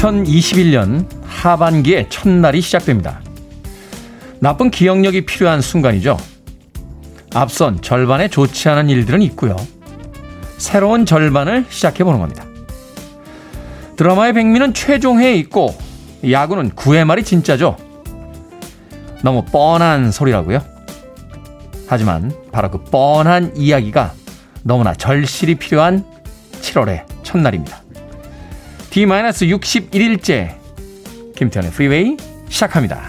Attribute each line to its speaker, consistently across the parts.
Speaker 1: 2021년 하반기의 첫날이 시작됩니다. 나쁜 기억력이 필요한 순간이죠. 앞선 절반에 좋지 않은 일들은 있고요. 새로운 절반을 시작해 보는 겁니다. 드라마의 백미는 최종회에 있고 야구는 9회 말이 진짜죠. 너무 뻔한 소리라고요. 하지만 바로 그 뻔한 이야기가 너무나 절실히 필요한 7월의 첫날입니다. D-61일째 김태훈의 프리웨이 시작합니다.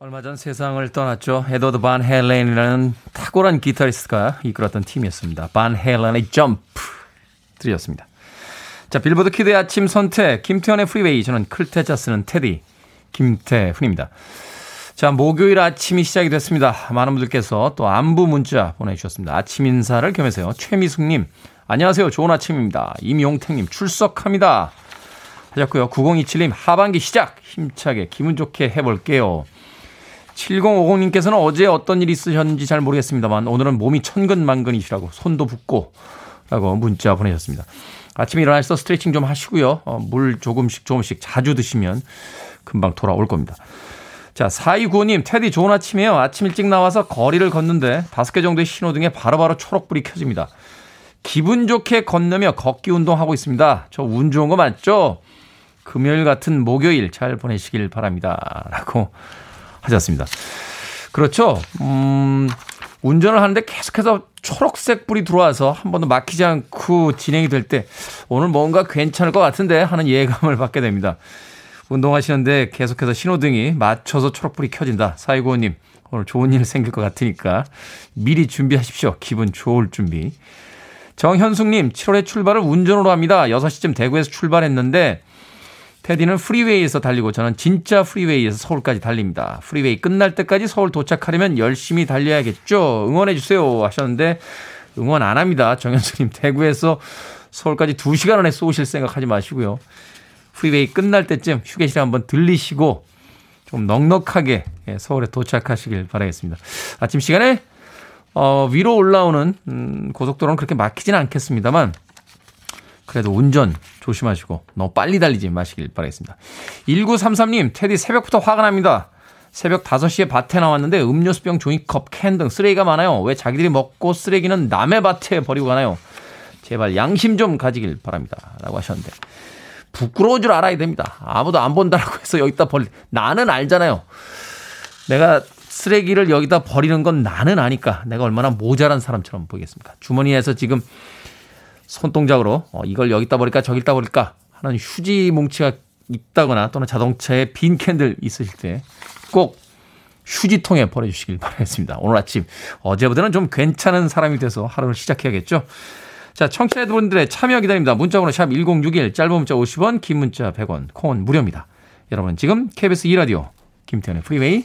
Speaker 1: 얼마 전 세상을 떠났죠. 에드워드 반 헬렌이라는 탁월한 기타리스트가 이끌었던 팀이었습니다. 반 헬렌의 점프 들으셨습니다. 자, 빌보드 키드의 아침 선택 김태훈의 프리웨이 저는 클 태 자 쓰는 테디 김태훈입니다. 자, 목요일 아침이 시작이 됐습니다. 많은 분들께서 또 안부 문자 보내주셨습니다. 아침 인사를 겸해서요. 최미숙님, 안녕하세요. 좋은 아침입니다. 임용택님 출석합니다. 하셨고요. 9027님 하반기 시작 힘차게 기분 좋게 해볼게요. 7050님께서는 어제 어떤 일이 있으셨는지 잘 모르겠습니다만 오늘은 몸이 천근만근이시라고 손도 붓고 라고 문자 보내셨습니다. 아침에 일어나서 스트레칭 좀 하시고요. 어, 물 조금씩 조금씩 자주 드시면 금방 돌아올 겁니다. 자, 4295님, 테디 좋은 아침이에요. 아침 일찍 나와서 거리를 걷는데 다섯 개 정도의 신호등에 바로바로 초록불이 켜집니다. 기분 좋게 건너며 걷기 운동하고 있습니다. 저 운 좋은 거 맞죠? 금요일 같은 목요일 잘 보내시길 바랍니다. 라고 하셨습니다. 그렇죠. 음, 운전을 하는데 계속해서 초록색 불이 들어와서 한 번도 막히지 않고 진행이 될 때 오늘 뭔가 괜찮을 것 같은데 하는 예감을 받게 됩니다. 운동하시는데 계속해서 신호등이 맞춰서 초록불이 켜진다. 사이고님 오늘 좋은 일 생길 것 같으니까 미리 준비하십시오. 기분 좋을 준비. 정현숙님, 7월에 출발을 운전으로 합니다. 6시쯤 대구에서 출발했는데, 테디는 프리웨이에서 달리고 저는 진짜 freeway에서 서울까지 달립니다. 프리웨이 끝날 때까지 서울 도착하려면 열심히 달려야겠죠? 응원해주세요. 하셨는데, 응원 안 합니다. 정현숙님, 대구에서 서울까지 2시간 안에 쏘실 생각 하지 마시고요. 프리웨이 끝날 때쯤 휴게실에 한번 들리시고, 좀 넉넉하게 예, 서울에 도착하시길 바라겠습니다. 아침 시간에 어, 위로 올라오는 음, 고속도로는 그렇게 막히지는 않겠습니다만 그래도 운전 조심하시고 너무 빨리 달리지 마시길 바라겠습니다. 1933님, 테디 새벽부터 화가 납니다. 새벽 5시에 밭에 나왔는데 음료수병, 종이컵, 캔 등 쓰레기가 많아요. 왜 자기들이 먹고 쓰레기는 남의 밭에 버리고 가나요? 제발 양심 좀 가지길 바랍니다. 라고 하셨는데. 부끄러운 줄 알아야 됩니다. 아무도 안 본다라고 해서 여기다 버리, 나는 알잖아요. 내가 쓰레기를 여기다 버리는 건 나는 아니까 내가 얼마나 모자란 사람처럼 보이겠습니까? 주머니에서 지금 손동작으로 어, 이걸 여기다 버릴까 저기다 버릴까 하는 휴지 뭉치가 있다거나 또는 자동차에 빈 캔들 있으실 때 꼭 휴지통에 버려주시길 바라겠습니다. 오늘 아침 어제보다는 좀 괜찮은 사람이 돼서 하루를 시작해야겠죠. 자, 청취자분들의 참여 기다립니다. 문자번호 샵 1061, 짧은 문자 50원, 긴 문자 100원, 콩은 무료입니다. 여러분 지금 KBS 2라디오 김태훈의 프리웨이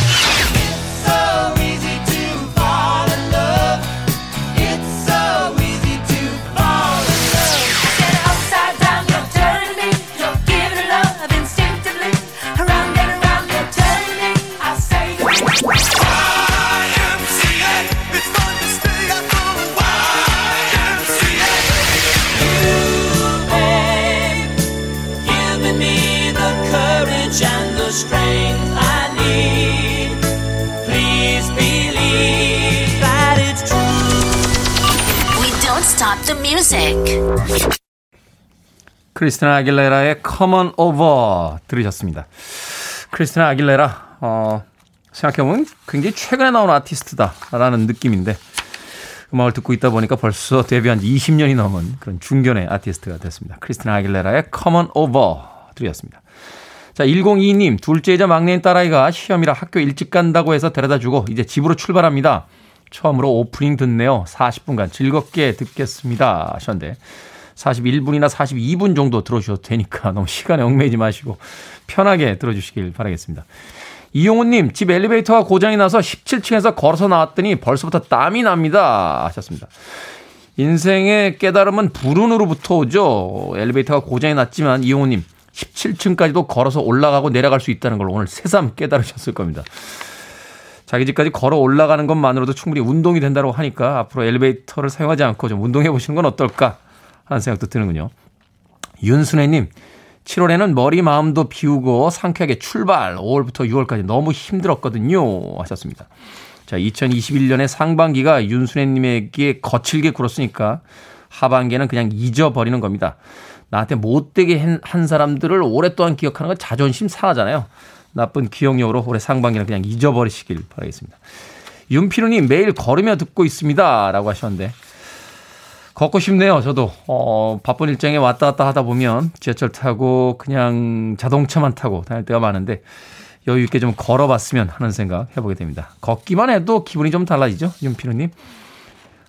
Speaker 1: music. 크리스티나 아길레라의 Come on Over 들으셨습니다. 크리스티나 아길레라, 어, 생각해보면 굉장히 최근에 나온 아티스트다라는 느낌인데, 음악을 듣고 있다 보니까 벌써 데뷔한 20년이 넘은 그런 중견의 아티스트가 됐습니다. 크리스티나 아길레라의 Come on Over 들으셨습니다. 자, 1022님, 둘째이자 막내인 딸아이가 시험이라 학교 일찍 간다고 해서 데려다 주고 이제 집으로 출발합니다. 처음으로 오프닝 듣네요. 40분간 즐겁게 듣겠습니다. 하셨는데 41분이나 42분 정도 들어주셔도 되니까 너무 시간에 얽매이지 마시고 편하게 들어주시길 바라겠습니다. 이용훈님, 집 엘리베이터가 고장이 나서 17층에서 걸어서 나왔더니 벌써부터 땀이 납니다. 하셨습니다. 인생의 깨달음은 불운으로부터 오죠. 엘리베이터가 고장이 났지만 이용훈님, 17층까지도 걸어서 올라가고 내려갈 수 있다는 걸 오늘 새삼 깨달으셨을 겁니다. 자기 집까지 걸어 올라가는 것만으로도 충분히 운동이 된다고 하니까 앞으로 엘리베이터를 사용하지 않고 좀 운동해 보시는 건 어떨까 하는 생각도 드는군요. 윤순애님, 7월에는 머리 마음도 비우고 상쾌하게 출발. 5월부터 6월까지 너무 힘들었거든요. 하셨습니다. 자, 2021년의 상반기가 윤순애님에게 거칠게 굴었으니까 하반기에는 그냥 잊어버리는 겁니다. 나한테 못되게 한 사람들을 오랫동안 기억하는 건 자존심 상하잖아요. 나쁜 기억력으로 올해 상반기는 그냥 잊어버리시길 바라겠습니다. 윤피루님 매일 걸으며 듣고 있습니다. 라고 하셨는데 걷고 싶네요. 저도 어, 바쁜 일정에 왔다 갔다 하다 보면 지하철 타고 그냥 자동차만 타고 다닐 때가 많은데 여유 있게 좀 걸어봤으면 하는 생각 해보게 됩니다. 걷기만 해도 기분이 좀 달라지죠. 윤피루님.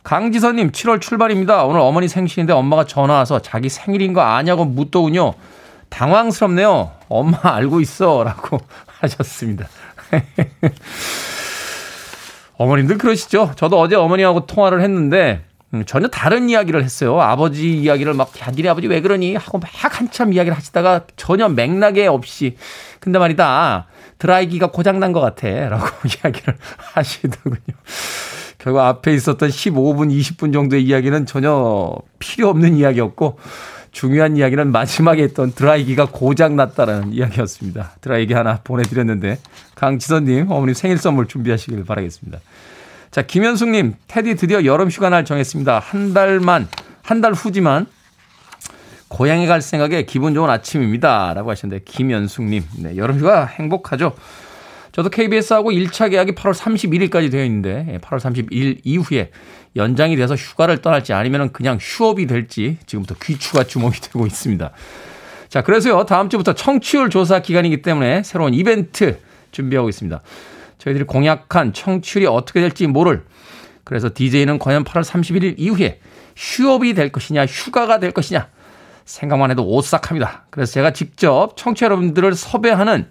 Speaker 1: 강지선님 7월 출발입니다. 오늘 어머니 생신인데 엄마가 전화 와서 자기 생일인 거 아냐고 묻더군요. 당황스럽네요. 엄마 알고 있어. 라고 하셨습니다. 어머님들 그러시죠? 저도 어제 어머니하고 통화를 했는데 음, 전혀 다른 이야기를 했어요. 아버지 이야기를 막, 야, 니네 아버지 왜 그러니? 하고 막 한참 이야기를 하시다가 전혀 맥락에 없이. 근데 말이다. 드라이기가 고장난 것 같아. 라고 이야기를 하시더군요. 결국 앞에 있었던 15분, 20분 정도의 이야기는 전혀 필요 없는 이야기였고, 중요한 이야기는 마지막에 했던 드라이기가 고장 났다는 이야기였습니다. 드라이기 하나 보내드렸는데, 강지선님, 어머님 생일 선물 준비하시길 바라겠습니다. 자, 김현숙님, 테디 드디어 여름 휴가 날 정했습니다. 한 달만, 한 달 후지만 고향에 갈 생각에 기분 좋은 아침입니다. 라고 하셨는데, 김현숙님, 네, 여름 휴가 행복하죠? 저도 KBS하고 1차 계약이 8월 31일까지 되어 있는데, 8월 예, 31일 이후에 연장이 돼서 휴가를 떠날지 아니면 그냥 휴업이 될지 지금부터 귀추가 주목이 되고 있습니다. 자, 그래서요, 다음 주부터 청취율 조사 기간이기 때문에 새로운 이벤트 준비하고 있습니다. 저희들이 공약한 청취율이 어떻게 될지 모를 그래서 DJ는 과연 8월 31일 이후에 휴업이 될 것이냐 휴가가 될 것이냐 생각만 해도 오싹합니다. 그래서 제가 직접 청취자 여러분들을 섭외하는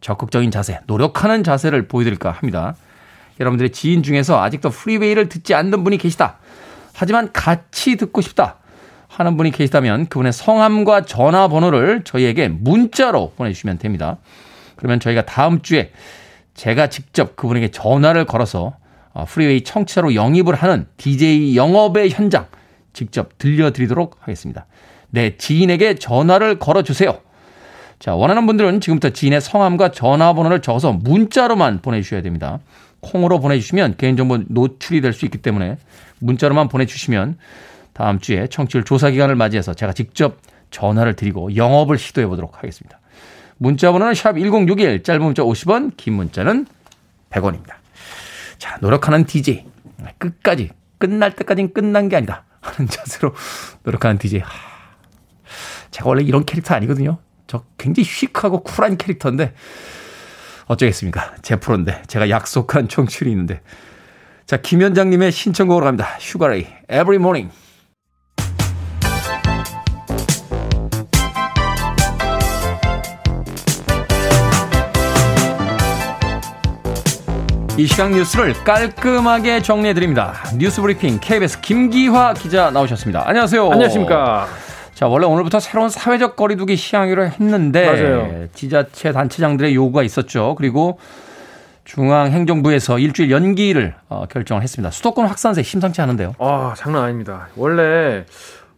Speaker 1: 적극적인 자세, 노력하는 자세를 보여드릴까 합니다. 여러분들의 지인 중에서 아직도 프리웨이를 듣지 않는 분이 계시다. 하지만 같이 듣고 싶다. 하는 분이 계시다면 그분의 성함과 전화번호를 저희에게 문자로 보내주시면 됩니다. 그러면 저희가 다음 주에 제가 직접 그분에게 전화를 걸어서 어, 프리웨이 청취자로 영입을 하는 DJ 영업의 현장 직접 들려드리도록 하겠습니다. 네, 지인에게 전화를 걸어주세요. 자, 원하는 분들은 지금부터 지인의 성함과 전화번호를 적어서 문자로만 보내주셔야 됩니다. 콩으로 보내주시면 개인정보 노출이 될 수 있기 때문에 문자로만 보내주시면 다음 주에 청취율 조사 기간을 맞이해서 제가 직접 전화를 드리고 영업을 시도해 보도록 하겠습니다. 문자 번호는 샵 1061, 짧은 문자 50원, 긴 문자는 100원입니다. 자, 노력하는 DJ. 끝까지, 끝날 때까지는 끝난 게 아니다. 하는 자세로 노력하는 DJ. 하, 제가 원래 이런 캐릭터 아니거든요. 저 굉장히 휙하고 쿨한 캐릭터인데, 어쩌겠습니까. 제 프로인데, 제가 약속한 청취율이 있는데. 자, 김현장님의 신청곡으로 갑니다. Sugar Ray, Every Morning. 이 시각 뉴스를 깔끔하게 정리해드립니다. 뉴스 브리핑 KBS 김기화 기자 나오셨습니다. 안녕하세요.
Speaker 2: 안녕하십니까.
Speaker 1: 자, 원래 오늘부터 새로운 사회적 거리두기 시행하기로 했는데
Speaker 2: 맞아요.
Speaker 1: 지자체 단체장들의 요구가 있었죠. 그리고 중앙행정부에서 일주일 연기를 어, 결정을 했습니다. 수도권 확산세 심상치 않은데요.
Speaker 2: 아, 장난 아닙니다. 원래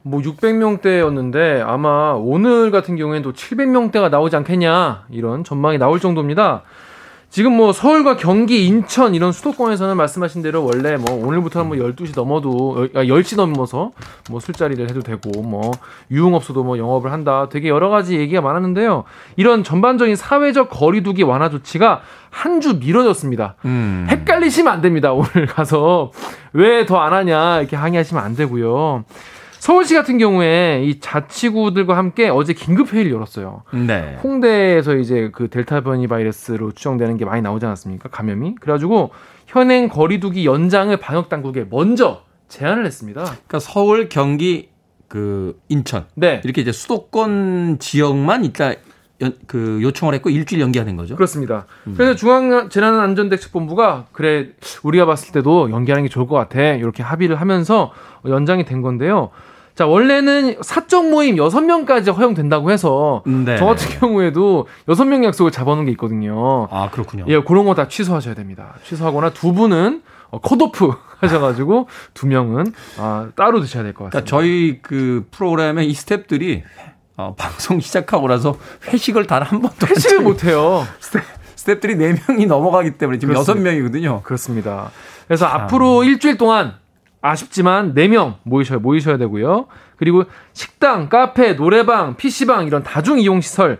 Speaker 2: 뭐 600명대였는데 아마 오늘 같은 경우에는 또 700명대가 나오지 않겠냐 이런 전망이 나올 정도입니다. 지금 뭐 서울과 경기, 인천 이런 수도권에서는 말씀하신 대로 원래 뭐 오늘부터는 뭐 12시 넘어도 10시 아, 넘어서 뭐 술자리를 해도 되고 뭐 유흥업소도 뭐 영업을 한다. 되게 여러 가지 얘기가 많았는데요. 이런 전반적인 사회적 거리두기 완화 조치가 한 주 미뤄졌습니다. 음. 헷갈리시면 안 됩니다. 오늘 가서 왜 더 안 하냐 이렇게 항의하시면 안 되고요. 서울시 같은 경우에 이 자치구들과 함께 어제 긴급 회의를 열었어요. 네. 홍대에서 이제 그 델타 변이 바이러스로 추정되는 게 많이 나오지 않았습니까? 감염이. 그래가지고 현행 거리두기 연장을 방역 당국에 먼저 제안을 했습니다.
Speaker 1: 그러니까 서울, 경기, 그 인천, 네. 이렇게 이제 수도권 지역만 있다 그 요청을 했고 일주일 연기하는 거죠.
Speaker 2: 그렇습니다. 음. 그래서 중앙재난안전대책본부가 그래 우리가 봤을 때도 연기하는 게 좋을 것 같아 이렇게 합의를 하면서 연장이 된 건데요. 자, 원래는 사적 모임 6명까지 허용된다고 해서 네. 저 같은 경우에도 6명 약속을 잡아놓은 게 있거든요.
Speaker 1: 아, 그렇군요.
Speaker 2: 예, 그런 거 다 취소하셔야 됩니다. 취소하거나 두 분은 어, 컷오프 하셔가지고 두 명은 아, 따로 드셔야 될 것 같습니다.
Speaker 1: 그러니까 저희 그 프로그램의 이 스탭들이 어, 방송 시작하고 나서 회식을 단 한 번도
Speaker 2: 회식을 못 해요.
Speaker 1: 스탭, 들이 4명이 넘어가기 때문에 지금 그렇습니다. 6명이거든요.
Speaker 2: 그렇습니다. 그래서 참. 앞으로 일주일 동안 아쉽지만 4명 모이셔야, 모이셔야 되고요. 그리고 식당, 카페, 노래방, PC방 이런 다중 이용 시설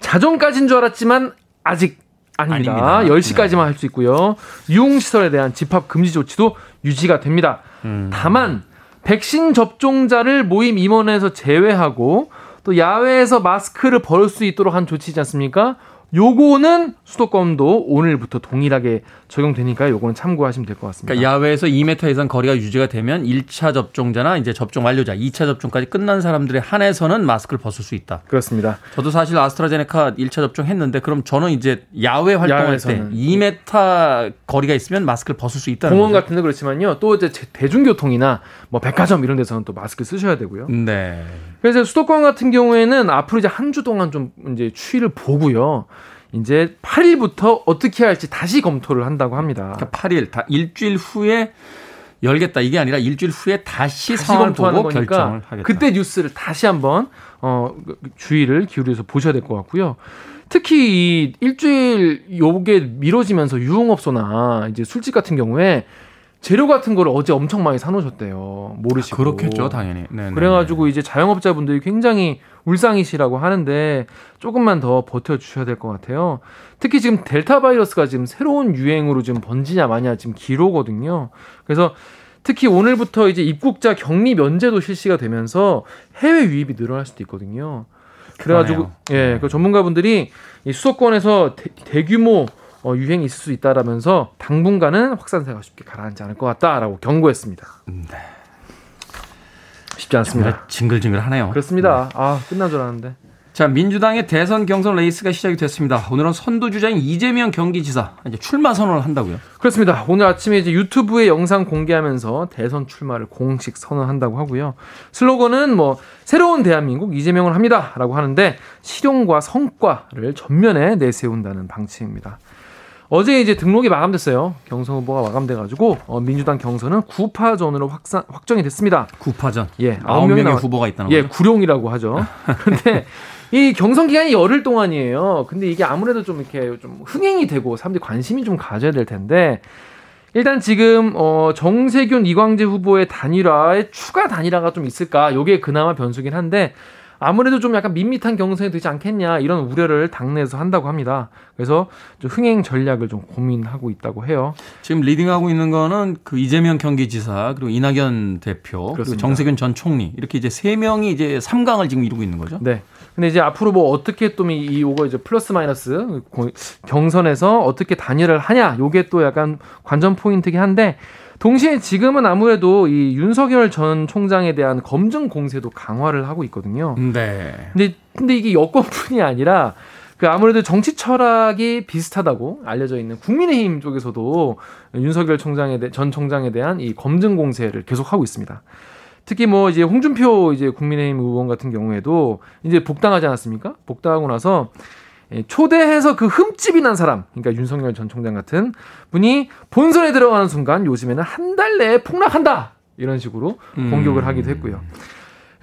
Speaker 2: 자정까지인 줄 알았지만 아직 아닙니다. 아닙니다. 10시까지만 네. 할수 있고요. 이용 시설에 대한 집합 금지 조치도 유지가 됩니다. 음. 다만 백신 접종자를 모임 임원에서 제외하고 또 야외에서 마스크를 벗을 수 있도록 한 조치지 않습니까? 요거는 수도권도 오늘부터 동일하게 적용되니까 요거는 참고하시면 될 것 같습니다.
Speaker 1: 그러니까 야외에서 2m 이상 거리가 유지가 되면 1차 접종자나 이제 접종 완료자, 2차 접종까지 끝난 사람들에 한해서는 마스크를 벗을 수 있다.
Speaker 2: 그렇습니다.
Speaker 1: 저도 사실 아스트라제네카 1차 접종했는데 그럼 저는 이제 야외 활동할 야외에서는. 때 2m 거리가 있으면 마스크를 벗을 수 있다는
Speaker 2: 공원 거죠. 같은 데 그렇지만요. 또 이제 대중교통이나 뭐 백화점 이런 데서는 또 마스크 쓰셔야 되고요.
Speaker 1: 네.
Speaker 2: 그래서 수도권 같은 경우에는 앞으로 이제 한 주 동안 좀 이제 추이를 보고요. 이제 8일부터 어떻게 할지 다시 검토를 한다고 합니다.
Speaker 1: 그러니까 8일, 다 일주일 후에 열겠다 이게 아니라 일주일 후에 다시, 다시 상황을 보고 결정을 하겠다.
Speaker 2: 그때 뉴스를 다시 한번 어 주의를 기울여서 보셔야 될 것 같고요. 특히 이 일주일 요게 미뤄지면서 유흥업소나 이제 술집 같은 경우에 재료 같은 거를 어제 엄청 많이 사놓으셨대요. 모르시고.
Speaker 1: 아, 그렇겠죠, 당연히. 네네.
Speaker 2: 그래가지고 이제 자영업자분들이 굉장히 울상이시라고 하는데 조금만 더 버텨주셔야 될 것 같아요. 특히 지금 델타 바이러스가 지금 새로운 유행으로 지금 번지냐 마냐 지금 기로거든요. 그래서 특히 오늘부터 이제 입국자 격리 면제도 실시가 되면서 해외 유입이 늘어날 수도 있거든요. 그래가지고 그러네요. 예, 그 전문가분들이 이 수도권에서 대, 규모 어, 유행이 있을 수 있다라면서 당분간은 확산세가 쉽게 가라앉지 않을 것 같다라고 경고했습니다. 네. 쉽지 않습니다.
Speaker 1: 징글징글하네요.
Speaker 2: 그렇습니다. 네. 아 끝난 줄 알았는데.
Speaker 1: 자 민주당의 대선 경선 레이스가 시작이 됐습니다. 오늘은 선두 주자인 이재명 경기지사 이제 출마 선언을 한다고요?
Speaker 2: 그렇습니다. 오늘 아침에 이제 유튜브에 영상 공개하면서 대선 출마를 공식 선언한다고 하고요. 슬로건은 뭐 새로운 대한민국 이재명을 합니다라고 하는데 실용과 성과를 전면에 내세운다는 방침입니다. 어제 이제 등록이 마감됐어요. 경선 후보가 마감돼가지고 어, 민주당 경선은 9파전으로 확산, 확정이 됐습니다.
Speaker 1: 9파전. 예, 9명의 남... 후보가 있다는
Speaker 2: 예,
Speaker 1: 거죠.
Speaker 2: 예, 구룡이라고 하죠. 근데 이 경선 기간이 열흘 동안이에요. 근데 이게 아무래도 좀 이렇게 좀 흥행이 되고 사람들이 관심이 좀 가져야 될 텐데 일단 지금 어 정세균 이광재 후보의 단일화에 추가 단일화가 좀 있을까? 요게 그나마 변수긴 한데 아무래도 좀 약간 밋밋한 경선이 되지 않겠냐 이런 우려를 당내에서 한다고 합니다. 그래서 좀 흥행 전략을 좀 고민하고 있다고 해요.
Speaker 1: 지금 리딩하고 있는 거는 그 이재명 경기지사 그리고 이낙연 대표 그렇습니다. 그리고 정세균 전 총리 이렇게 이제 세 명이 이제 3강을 지금 이루고 있는 거죠.
Speaker 2: 네. 근데 이제 앞으로 뭐 어떻게 또 이 요거 이제 플러스 마이너스 경선에서 어떻게 단일을 하냐 요게 또 약간 관전 포인트긴 한데 동시에 지금은 아무래도 이 윤석열 전 총장에 대한 검증 공세도 강화를 하고 있거든요.
Speaker 1: 네.
Speaker 2: 근데 근데 이게 여권뿐이 아니라 그 아무래도 정치 철학이 비슷하다고 알려져 있는 국민의힘 쪽에서도 윤석열 총장에 대, 전 총장에 대한 이 검증 공세를 계속하고 있습니다. 특히 뭐 이제 홍준표 이제 국민의힘 의원 같은 경우에도 이제 복당하지 않았습니까? 복당하고 나서 예, 초대해서 그 흠집이 난 사람, 그러니까 윤석열 전 총장 같은 분이 본선에 들어가는 순간 요즘에는 한 달 내에 폭락한다 이런 식으로 음. 공격을 하기도 했고요.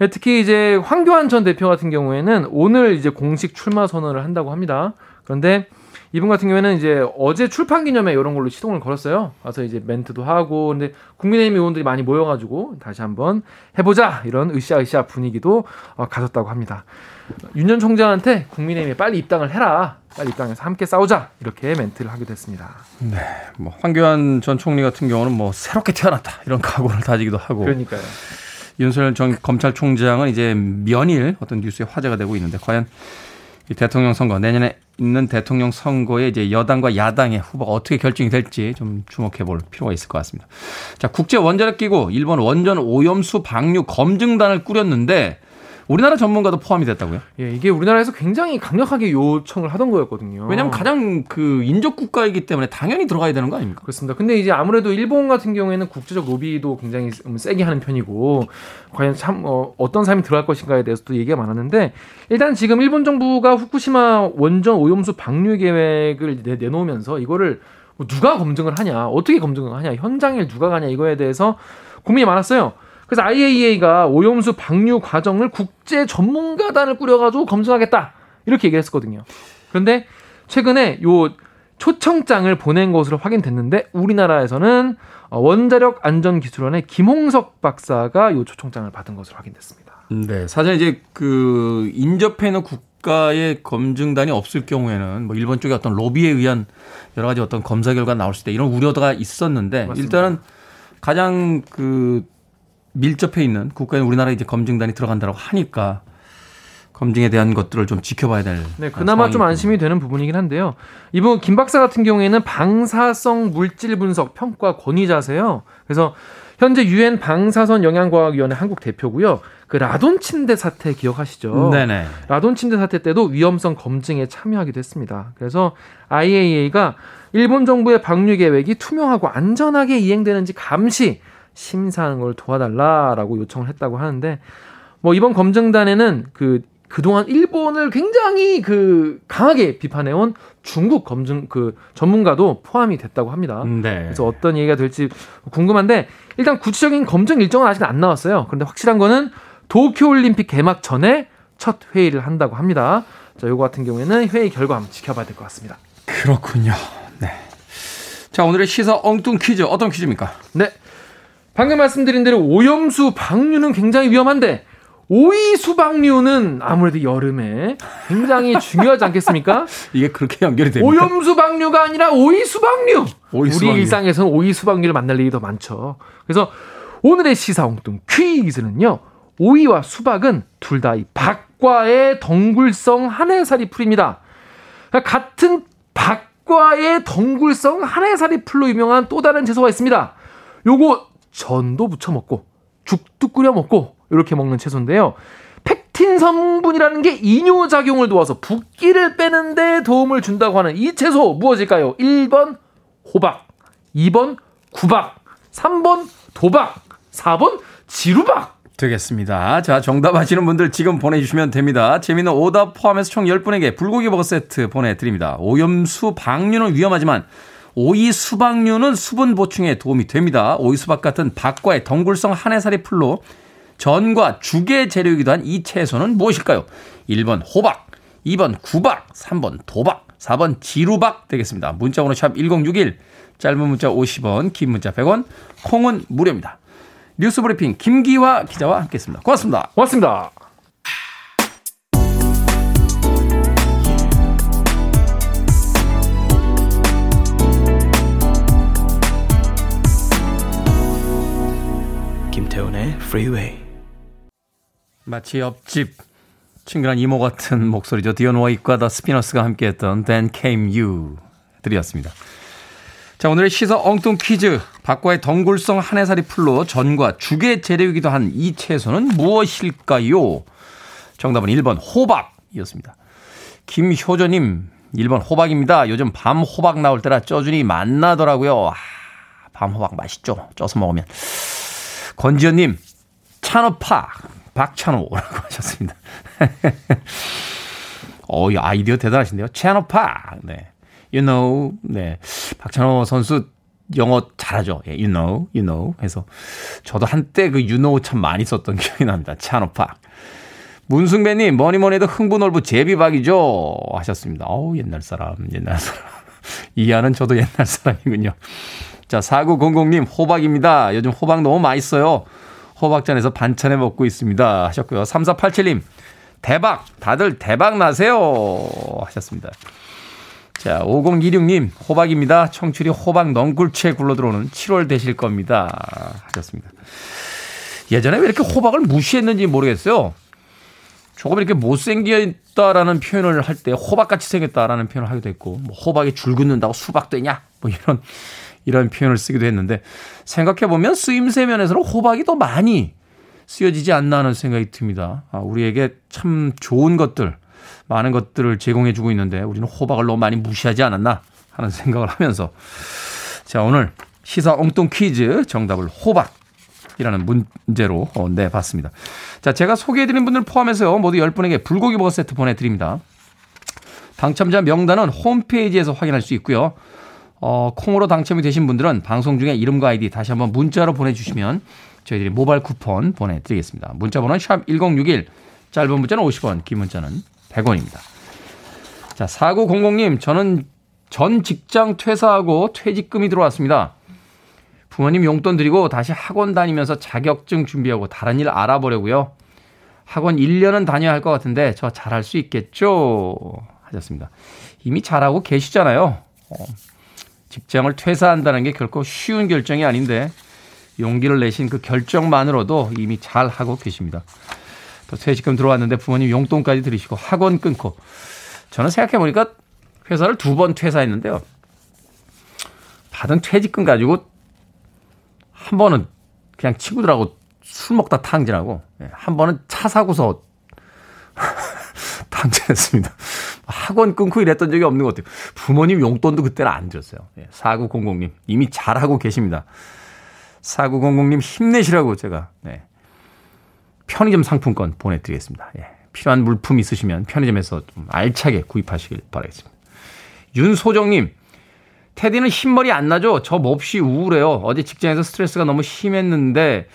Speaker 2: 예, 특히 이제 황교안 전 대표 같은 경우에는 오늘 이제 공식 출마 선언을 한다고 합니다. 그런데 이분 같은 경우에는 이제 어제 출판 기념회 이런 걸로 시동을 걸었어요. 와서 이제 멘트도 하고 근데 국민의힘 의원들이 많이 모여가지고 다시 한번 해보자 이런 으쌰으쌰 분위기도 어, 가졌다고 합니다. 윤전 총장한테 국민의힘에 빨리 입당을 해라. 빨리 입당해서 함께 싸우자. 이렇게 멘트를 하기도 했습니다.
Speaker 1: 네. 뭐 황교안 전 총리 같은 경우는 뭐 새롭게 태어났다. 이런 각오를 다지기도 하고.
Speaker 2: 그러니까요.
Speaker 1: 윤석열 전 검찰총장은 이제 면일 어떤 뉴스에 화제가 되고 있는데 과연 이 대통령 선거 내년에 있는 대통령 선거에 이제 여당과 야당의 후보가 어떻게 결정이 될지 좀 주목해 볼 필요가 있을 것 같습니다. 자, 국제 원자력 기구 일본 원전 오염수 방류 검증단을 꾸렸는데 우리나라 전문가도 포함이 됐다고요?
Speaker 2: 예, 이게 우리나라에서 굉장히 강력하게 요청을 하던 거였거든요.
Speaker 1: 왜냐하면 가장 그 인접 국가이기 때문에 당연히 들어가야 되는 거 아닙니까?
Speaker 2: 그렇습니다. 근데 이제 아무래도 일본 같은 경우에는 국제적 로비도 굉장히 세게 하는 편이고 과연 참 어, 어떤 사람이 들어갈 것인가에 대해서도 얘기가 많았는데 일단 지금 일본 정부가 후쿠시마 원전 오염수 방류 계획을 내, 내놓으면서 이거를 뭐 누가 검증을 하냐, 어떻게 검증을 하냐, 현장에 누가 가냐 이거에 대해서 고민이 많았어요. 그래서 IAEA가 오염수 방류 과정을 국제 전문가단을 꾸려가지고 검증하겠다 이렇게 얘기를 했었거든요. 그런데 최근에 요 초청장을 보낸 것으로 확인됐는데 우리나라에서는 원자력 안전기술원의 김홍석 박사가 요 초청장을 받은 것으로 확인됐습니다.
Speaker 1: 네, 사실 이제 그 인접해 있는 국가의 검증단이 없을 경우에는 뭐 일본 쪽의 어떤 로비에 의한 여러 가지 어떤 검사 결과 나올 수 있다 이런 우려가 있었는데 맞습니다. 일단은 가장 그 밀접해 있는 국가에 우리나라 이제 검증단이 들어간다고 하니까 검증에 대한 것들을 좀 지켜봐야 될.
Speaker 2: 네, 그나마 좀 안심이 되는 부분이긴 한데요. 이분 김 박사 같은 경우에는 방사성 물질 분석 평가 권위자세요. 그래서 현재 유엔 방사선 영양과학위원회 한국 대표고요. 그 라돈 침대 사태 기억하시죠?
Speaker 1: 네네.
Speaker 2: 라돈 침대 사태 때도 위험성 검증에 참여하기도 했습니다. 그래서 IAEA가 일본 정부의 방류 계획이 투명하고 안전하게 이행되는지 감시 심사하는 걸 도와달라라고 요청을 했다고 하는데 뭐 이번 검증단에는 그 그동안 일본을 굉장히 그 강하게 비판해온 중국 검증 그 전문가도 포함이 됐다고 합니다.
Speaker 1: 네.
Speaker 2: 그래서 어떤 얘기가 될지 궁금한데 일단 구체적인 검증 일정은 아직 안 나왔어요. 그런데 확실한 거는 도쿄올림픽 개막 전에 첫 회의를 한다고 합니다. 자, 요거 같은 경우에는 회의 결과 한번 지켜봐야 될 것 같습니다.
Speaker 1: 그렇군요. 네. 자, 오늘의 시사 엉뚱 퀴즈 어떤 퀴즈입니까?
Speaker 2: 네. 방금 말씀드린 대로 오염수 방류는 굉장히 위험한데 오이 수방류는 아무래도 여름에 굉장히 중요하지 않겠습니까?
Speaker 1: 이게 그렇게 연결이 됩니까?
Speaker 2: 오염수 방류가 아니라 오이 수방류.
Speaker 1: 오이
Speaker 2: 우리 일상에서는 오이 수방류를 만날 일이 더 많죠. 그래서 오늘의 시사홍뚱 퀴즈는요. 오이와 수박은 둘 다 이 박과의 덩굴성 한해살이 풀입니다. 그러니까 같은 박과의 덩굴성 한해살이 풀로 유명한 또 다른 채소가 있습니다. 요거 전도 부쳐 먹고 죽도 끓여 먹고 이렇게 먹는 채소인데요. 펙틴 성분이라는 게 이뇨 작용을 도와서 붓기를 빼는 데 도움을 준다고 하는 이 채소 무엇일까요? 1번 호박, 2번 구박, 3번 도박, 4번 지루박.
Speaker 1: 되겠습니다. 자, 정답 아시는 분들 지금 보내주시면 됩니다. 재미있는 오답 포함해서 총 10분에게 불고기 버거 세트 보내드립니다. 오염수 방류는 위험하지만 오이 수박류는 수분 보충에 도움이 됩니다. 오이 수박 같은 박과의 덩굴성 한해살이 풀로 전과 죽의 재료이기도 한 이 채소는 무엇일까요? 1번 호박, 2번 구박, 3번 도박, 4번 지루박 되겠습니다. 문자번호 샵 1061, 짧은 문자 50원, 긴 문자 100원, 콩은 무료입니다. 뉴스 브리핑 김기화 기자와 함께했습니다. 고맙습니다.
Speaker 2: 고맙습니다.
Speaker 1: 김태훈의 Freeway. 마치 옆집 친근한 이모 같은 목소리죠. 워익과 더 스피너스가 함께했던 Then Came You 들이었습니다. 자 오늘의 시서 엉뚱 퀴즈 박과의 덩굴성 한해살이 풀로 전과 죽의 재료이기도 한 이 채소는 무엇일까요? 정답은 1번 호박이었습니다. 김효조님 1번 호박입니다. 요즘 밤 호박 나올 때라 쪄주니 맛나더라고요. 아, 밤 호박 맛있죠. 쪄서 먹으면. 권지현님 찬호파 박찬호라고 하셨습니다. 어, 이 아이디어 대단하신데요. 채너파. 네. You know. 네. 박찬호 선수 영어 잘하죠. 예, you know, you know. 해서 저도 한때 그 you know 참 많이 썼던 기억이 납니다. 찬호파. 문승배님, 뭐니 뭐니 해도 흥부놀부 제비박이죠. 하셨습니다. 어우, 옛날 사람, 옛날 사람. 이하는 저도 옛날 사람이군요. 자, 4900님, 호박입니다. 요즘 호박 너무 맛있어요. 호박전에서 반찬해 먹고 있습니다. 하셨고요. 3487님, 대박! 다들 대박 나세요! 하셨습니다. 자, 5026님, 호박입니다. 청출이 호박 넝굴채 굴러 들어오는 7월 되실 겁니다. 하셨습니다. 예전에 왜 이렇게 호박을 무시했는지 모르겠어요. 조금 이렇게 못생겼다라는 표현을 할 때 호박같이 생겼다라는 표현을 하기도 했고, 뭐 호박이 줄 긋는다고 수박 되냐? 뭐 이런 이런 표현을 쓰기도 했는데 생각해 보면 쓰임새 면에서는 호박이 더 많이 쓰여지지 않나 하는 생각이 듭니다. 아, 우리에게 참 좋은 것들, 많은 것들을 제공해주고 있는데 우리는 호박을 너무 많이 무시하지 않았나 하는 생각을 하면서 자, 오늘 시사 엉뚱 퀴즈 정답을 호박 이라는 문제로 어, 내봤습니다. 자, 제가 소개해드린 분들 포함해서 모두 10분에게 불고기 버거 세트 보내드립니다. 당첨자 명단은 홈페이지에서 확인할 수 있고요. 어, 콩으로 당첨이 되신 분들은 방송 중에 이름과 아이디 다시 한번 문자로 보내주시면 저희들이 모바일 쿠폰 보내드리겠습니다. 문자 번호는 샵1061, 짧은 문자는 50원, 긴 문자는 100원입니다. 자, 4900님, 저는 전 직장 퇴사하고 퇴직금이 들어왔습니다. 부모님 용돈 드리고 다시 학원 다니면서 자격증 준비하고 다른 일 알아보려고요. 학원 1년은 다녀야 할 것 같은데 저 잘할 수 있겠죠? 하셨습니다. 이미 잘하고 계시잖아요. 어, 직장을 퇴사한다는 게 결코 쉬운 결정이 아닌데 용기를 내신 그 결정만으로도 이미 잘 하고 계십니다. 또 퇴직금 들어왔는데 부모님 용돈까지 들이시고 학원 끊고 저는 생각해 보니까 회사를 두 번 퇴사했는데요. 받은 퇴직금 가지고 한 번은 그냥 친구들하고 술 먹다 탕진하고 예, 한 번은 차 사고서 탕진했습니다. 학원 끊고 이랬던 적이 없는 것 같아요. 부모님 용돈도 그때는 안 줬어요. 4900님 예, 이미 잘하고 계십니다. 4900님 힘내시라고 제가 네. 편의점 상품권 보내드리겠습니다. 예. 필요한 물품 있으시면 편의점에서 좀 알차게 구입하시길 바라겠습니다. 윤소정님, 테디는 흰머리 안 나죠? 저 몹시 우울해요. 어제 직장에서 스트레스가 너무 심했는데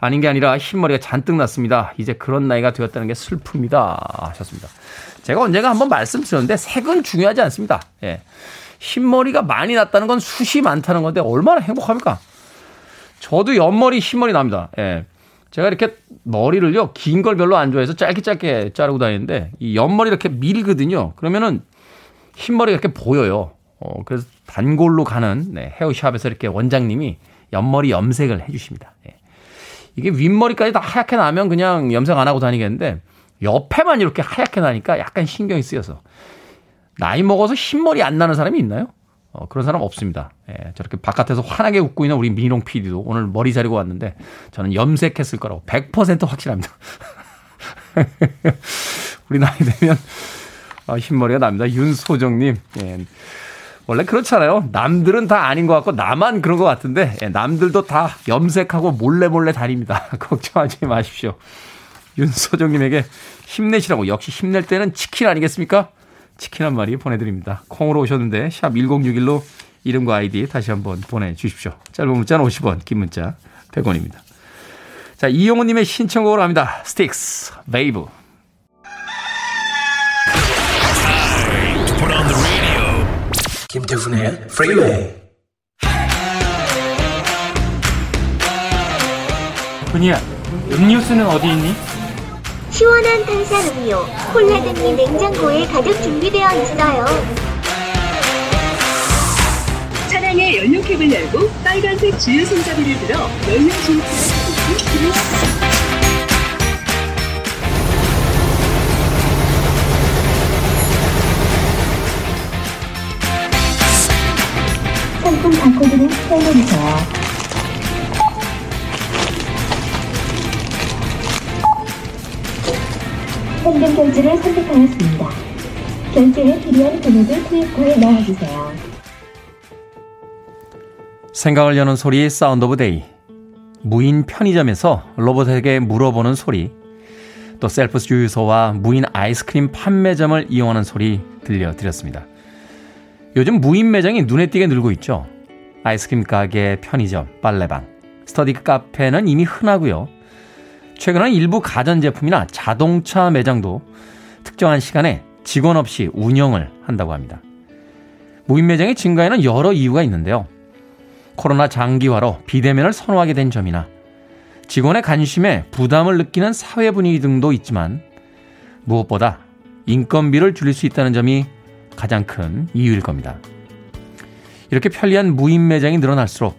Speaker 1: 아닌 게 아니라 흰머리가 잔뜩 났습니다. 이제 그런 나이가 되었다는 게 슬픕니다. 하셨습니다. 제가 언젠가 한번 말씀드렸는데 색은 중요하지 않습니다. 예. 흰머리가 많이 났다는 건 숱이 많다는 건데 얼마나 행복합니까? 저도 옆머리 흰머리 납니다. 예. 제가 이렇게 머리를요, 긴 걸 별로 안 좋아해서 짧게 짧게 자르고 다니는데, 이 옆머리 이렇게 밀거든요. 그러면은 흰머리가 이렇게 보여요. 어, 그래서 단골로 가는 네, 헤어샵에서 이렇게 원장님이 옆머리 염색을 해주십니다. 예. 이게 윗머리까지 다 하얗게 나면 그냥 염색 안 하고 다니겠는데, 옆에만 이렇게 하얗게 나니까 약간 신경이 쓰여서. 나이 먹어서 흰머리 안 나는 사람이 있나요? 어, 그런 사람 없습니다. 예, 저렇게 바깥에서 환하게 웃고 있는 우리 민홍 PD도 오늘 머리 자르고 왔는데 저는 염색했을 거라고 100% 확실합니다. 우리 나이 되면 아, 흰머리가 납니다. 윤소정님. 예. 원래 그렇잖아요. 남들은 다 아닌 것 같고 나만 그런 것 같은데 예, 남들도 다 염색하고 몰래 몰래 다닙니다. 걱정하지 마십시오. 윤소정님에게 힘내시라고 역시 힘낼 때는 치킨 아니겠습니까? 치킨 한 마리 보내드립니다. 콩으로 오셨는데 샵 1061로 이름과 아이디 다시 한번 보내주십시오. 짧은 문자는 50원, 긴 문자 100원입니다. 자, 이용우님의 신청곡으로 갑니다. Styx, Babe. 김태훈의 프리웨이
Speaker 3: 분이야, 음료수는 어디 있니?
Speaker 4: 시원한 탄산 음료, 콜라 등이 냉장고에 가득 준비되어 있어요.
Speaker 5: 차량의 연료캡을 열고 빨간색 주유 손잡이를 들어 연료 진입을
Speaker 4: 상품 바코드를 사용해주세요. 현금 결제를 선택하였습니다. 결제에 필요한 금액을 투입구에 넣어주세요.
Speaker 1: 생각을 여는 소리 Sound of Day. 무인 편의점에서 로봇에게 물어보는 소리. 또 셀프 주유소와 무인 아이스크림 판매점을 이용하는 소리 들려드렸습니다. 요즘 무인 매장이 눈에 띄게 늘고 있죠. 아이스크림 가게, 편의점, 빨래방, 스터디 카페는 이미 흔하고요. 최근에는 일부 가전제품이나 자동차 매장도 특정한 시간에 직원 없이 운영을 한다고 합니다. 무인 매장의 증가에는 여러 이유가 있는데요. 코로나 장기화로 비대면을 선호하게 된 점이나 직원의 관심에 부담을 느끼는 사회 분위기 등도 있지만 무엇보다 인건비를 줄일 수 있다는 점이 가장 큰 이유일 겁니다. 이렇게 편리한 무인 매장이 늘어날수록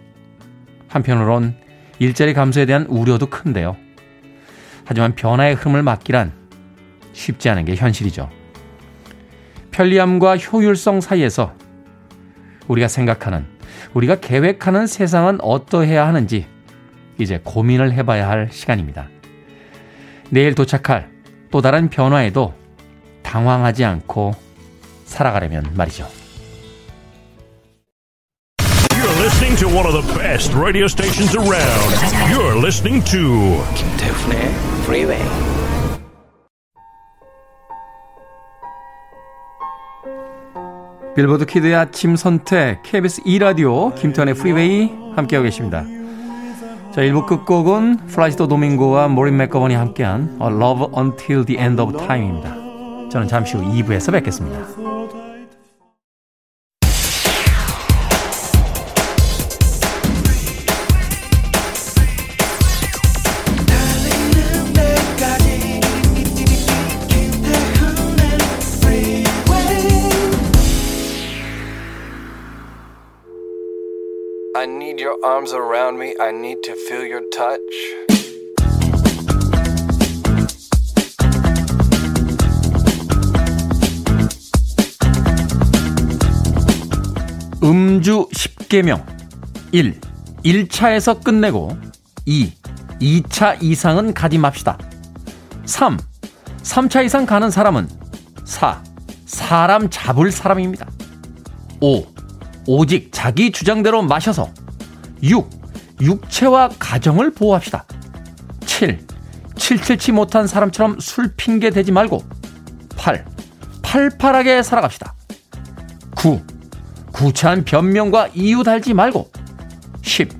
Speaker 1: 한편으론 일자리 감소에 대한 우려도 큰데요. 하지만 변화의 흐름을 막기란 쉽지 않은 게 현실이죠. 편리함과 효율성 사이에서 우리가 생각하는, 우리가 계획하는 세상은 어떠해야 하는지 이제 고민을 해봐야 할 시간입니다. 내일 도착할 또 다른 변화에도 당황하지 않고 살아가려면 말이죠.
Speaker 6: You're listening to one of the best radio stations around. You're listening to
Speaker 7: 김태훈의 Freeway.
Speaker 1: Billboard Kid의 아침 선택 KBS 2 라디오 김태훈의 프리웨이 함께하고 계십니다. 자, 1부 끝곡은 플라시도 도밍고와 모린 맥거번이 함께한 A Love Until the End of Time입니다. 저는 잠시 후 2부에서 뵙겠습니다.
Speaker 8: Your arms around me. I need to feel your touch.
Speaker 1: 음주 10개명 1. 1차에서 끝내고 2. 2차 이상은 가지 맙시다. 3. 3차 이상 가는 사람은 4. 사람 잡을 사람입니다. 5. 오직 자기 주장대로 마셔서 6. 육체와 가정을 보호합시다. 7. 칠칠치 못한 사람처럼 술 핑계 대지 말고 8. 팔팔하게 살아갑시다. 9. 구차한 변명과 이유 달지 말고 10.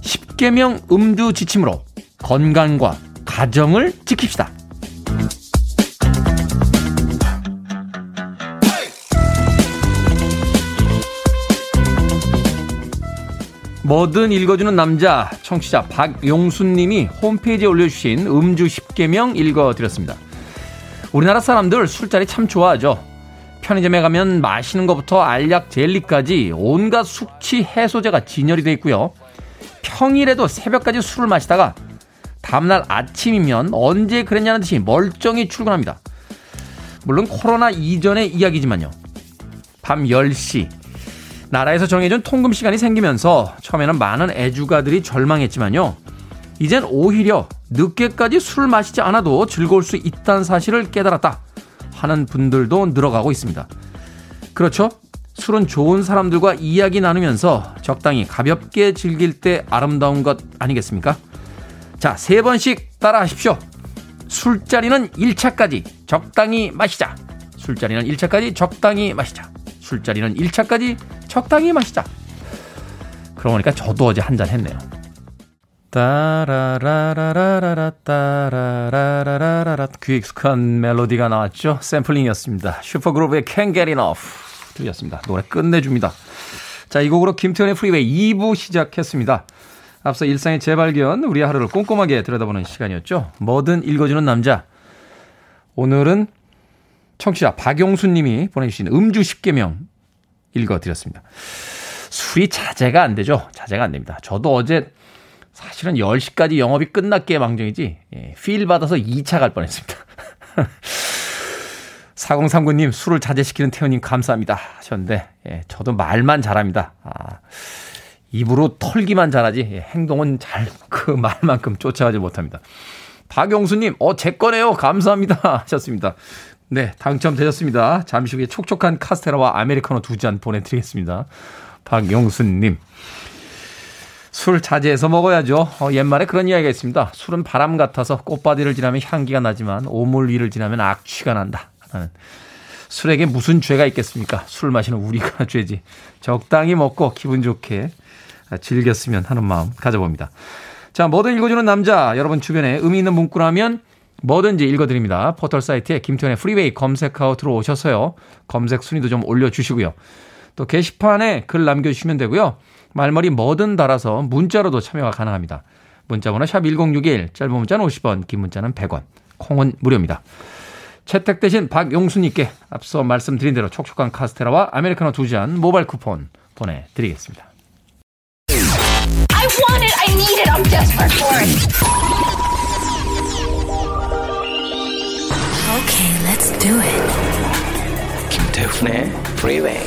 Speaker 1: 10개명 음주 지침으로 건강과 가정을 지킵시다. 뭐든 읽어주는 남자 청취자 박용순님이 홈페이지에 올려주신 음주 10개명 읽어드렸습니다. 우리나라 사람들 술자리 참 좋아하죠. 편의점에 가면 마시는 것부터 알약 젤리까지 온갖 숙취 해소제가 진열이 돼 있고요. 평일에도 새벽까지 술을 마시다가 다음날 아침이면 언제 그랬냐는 듯이 멀쩡히 출근합니다. 물론 코로나 이전의 이야기지만요. 밤 10시 나라에서 정해준 통금 시간이 생기면서 처음에는 많은 애주가들이 절망했지만요. 이젠 오히려 늦게까지 술을 마시지 않아도 즐거울 수 있다는 사실을 깨달았다 하는 분들도 늘어가고 있습니다. 그렇죠? 술은 좋은 사람들과 이야기 나누면서 적당히 가볍게 즐길 때 아름다운 것 아니겠습니까? 자, 세 번씩 따라 하십시오. 술자리는 1차까지 적당히 마시자. 술자리는 1차까지 적당히 마시자. 술자리는 1차까지 적당히 마시자. 그러고 보니까 저도 어제 한 잔 했네요. 따라라라라라라 따라라라라라 귀 익숙한 멜로디가 나왔죠. 샘플링이었습니다. 슈퍼그룹의 Can't Get Enough 들렸습니다. 노래 끝내줍니다. 자, 이 곡으로 김태훈의 프리웨이 2부 시작했습니다. 앞서 일상의 재발견, 우리 하루를 꼼꼼하게 들여다보는 시간이었죠. 뭐든 읽어주는 남자. 오늘은 청취자 박용수 님이 보내주신 음주 10개명 읽어드렸습니다. 술이 자제가 안 되죠. 자제가 안 됩니다. 저도 어제 사실은 10시까지 영업이 끝났기에 망정이지, 예, 필 받아서 2차 갈 뻔했습니다. 4039님, 술을 자제시키는 태연님 감사합니다. 하셨는데, 예, 저도 말만 잘합니다. 아, 입으로 털기만 잘하지, 예, 행동은 잘, 그 말만큼 쫓아가지 못합니다. 박용수님, 어, 제 거네요. 감사합니다. 하셨습니다. 네, 당첨되셨습니다. 잠시 후에 촉촉한 카스테라와 아메리카노 두 잔 보내드리겠습니다. 박용수님. 술 자제해서 먹어야죠. 어, 옛말에 그런 이야기가 있습니다. 술은 바람 같아서 꽃바디를 지나면 향기가 나지만 오물 위를 지나면 악취가 난다. 하는. 술에게 무슨 죄가 있겠습니까? 술 마시는 우리가 죄지. 적당히 먹고 기분 좋게 즐겼으면 하는 마음 가져봅니다. 자, 뭐든 읽어주는 남자. 여러분 주변에 의미 있는 문구라면 뭐든지 읽어드립니다. 포털 사이트에 김태훈의 프리웨이 검색하고 들어오셔서요. 검색 순위도 좀 올려주시고요. 또 게시판에 글 남겨주시면 되고요. 말머리 뭐든 달아서 문자로도 참여가 가능합니다. 문자번호 샵 1061, 짧은 문자는 50원, 긴 문자는 100원, 콩은 무료입니다. 채택되신 박용수님께 앞서 말씀드린 대로 촉촉한 카스테라와 아메리카노 두 잔 모바일 쿠폰 보내드리겠습니다.
Speaker 9: Okay, let's do it.
Speaker 7: 김태훈의 Freeway.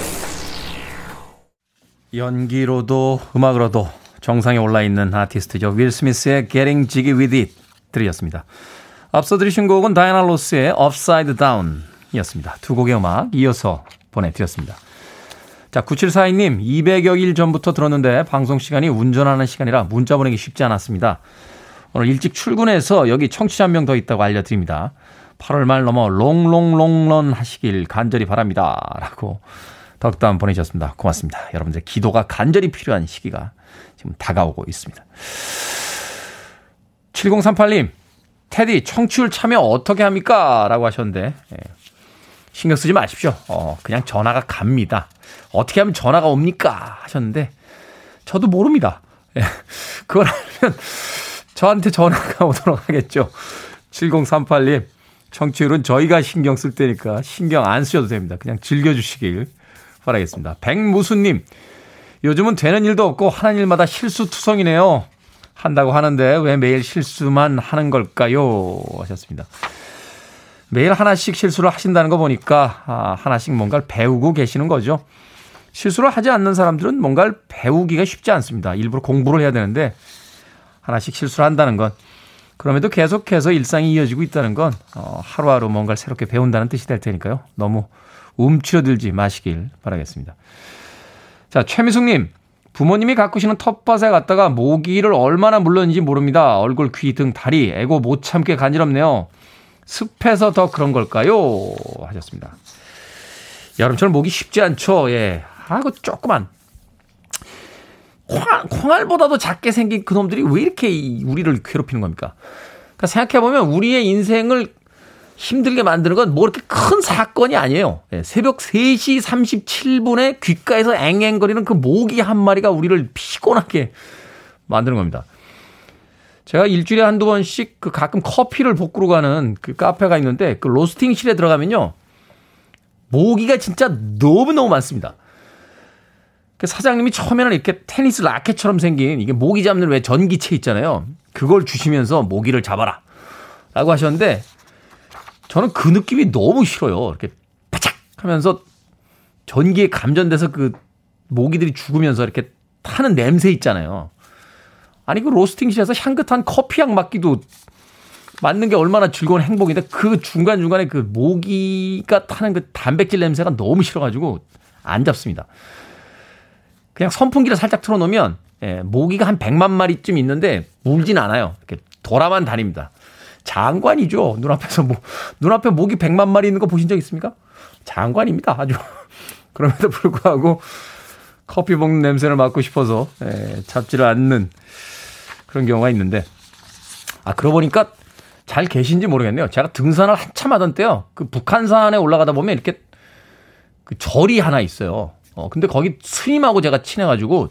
Speaker 1: 연기로도 음악으로도 정상에 올라 있는 아티스트죠. 윌 스미스의 Getting Jiggy With It 들으셨습니다. 앞서 들으신 곡은 다이아나 로스의 Upside Down 이었습니다. 두 곡의 음악 이어서 보내드렸습니다. 자, 9742님, 200여 일 전부터 들었는데 방송 시간이 운전하는 시간이라 문자 보내기 쉽지 않았습니다. 오늘 일찍 출근해서 여기 청취자 한 명 더 있다고 알려드립니다. 8월 말 넘어 롱롱롱런 하시길 간절히 바랍니다. 라고 덕담 보내주셨습니다. 고맙습니다. 여러분들 기도가 간절히 필요한 시기가 지금 다가오고 있습니다. 7038님, 테디 청취율 참여 어떻게 합니까? 라고 하셨는데, 예. 신경 쓰지 마십시오. 어, 그냥 전화가 갑니다. 어떻게 하면 전화가 옵니까? 하셨는데, 저도 모릅니다. 예. 그걸 알면 저한테 전화가 오도록 하겠죠. 7038님, 청취율은 저희가 신경 쓸 테니까 신경 안 쓰셔도 됩니다. 그냥 즐겨주시길 바라겠습니다. 백무수님, 요즘은 되는 일도 없고 하는 일마다 실수투성이네요. 한다고 하는데 왜 매일 실수만 하는 걸까요? 하셨습니다. 매일 하나씩 실수를 하신다는 거 보니까 아, 하나씩 뭔가를 배우고 계시는 거죠. 실수를 하지 않는 사람들은 뭔가를 배우기가 쉽지 않습니다. 일부러 공부를 해야 되는데 하나씩 실수를 한다는 건 그럼에도 계속해서 일상이 이어지고 있다는 건 어, 하루하루 뭔가를 새롭게 배운다는 뜻이 될 테니까요. 너무 움츠러들지 마시길 바라겠습니다. 자, 최미숙님. 부모님이 가꾸시는 텃밭에 갔다가 모기를 얼마나 물렀는지 모릅니다. 얼굴, 귀 등 다리, 애고 못 참게 간지럽네요. 습해서 더 그런 걸까요? 하셨습니다. 여름철 모기 쉽지 않죠. 예. 아이고, 조그만. 콩알, 콩알보다도 작게 생긴 그놈들이 왜 이렇게 우리를 괴롭히는 겁니까? 그러니까 생각해보면 우리의 인생을 힘들게 만드는 건 뭐 이렇게 큰 사건이 아니에요. 예, 새벽 3시 37분에 귓가에서 앵앵거리는 그 모기 한 마리가 우리를 피곤하게 만드는 겁니다. 제가 일주일에 한두 번씩 그 가끔 커피를 볶으러 가는 그 카페가 있는데 그 로스팅실에 들어가면요. 모기가 진짜 너무너무 많습니다. 그 사장님이 처음에는 이렇게 테니스 라켓처럼 생긴 이게 모기 잡는 왜 전기체 있잖아요. 그걸 주시면서 모기를 잡아라. 라고 하셨는데 저는 그 느낌이 너무 싫어요. 이렇게 바짝 하면서 전기에 감전돼서 그 모기들이 죽으면서 이렇게 타는 냄새 있잖아요. 아니 그 로스팅실에서 향긋한 커피향 맡기도 맞는 게 얼마나 즐거운 행복인데 그 중간중간에 그 모기가 타는 그 단백질 냄새가 너무 싫어가지고 안 잡습니다. 그냥 선풍기를 살짝 틀어놓으면 예, 모기가 한 100만 마리쯤 있는데 물진 않아요. 이렇게 돌아만 다닙니다. 장관이죠. 눈앞에서 뭐, 눈앞에 모기 100만 마리 있는 거 보신 적 있습니까? 장관입니다. 아주. 그럼에도 불구하고 커피 먹는 냄새를 맡고 싶어서, 예, 잡지를 않는 그런 경우가 있는데, 아, 그러고 보니까 잘 계신지 모르겠네요. 제가 등산을 한참 하던 때요. 그 북한산에 올라가다 보면 이렇게 그 절이 하나 있어요. 어, 근데 거기 스님하고 제가 친해가지고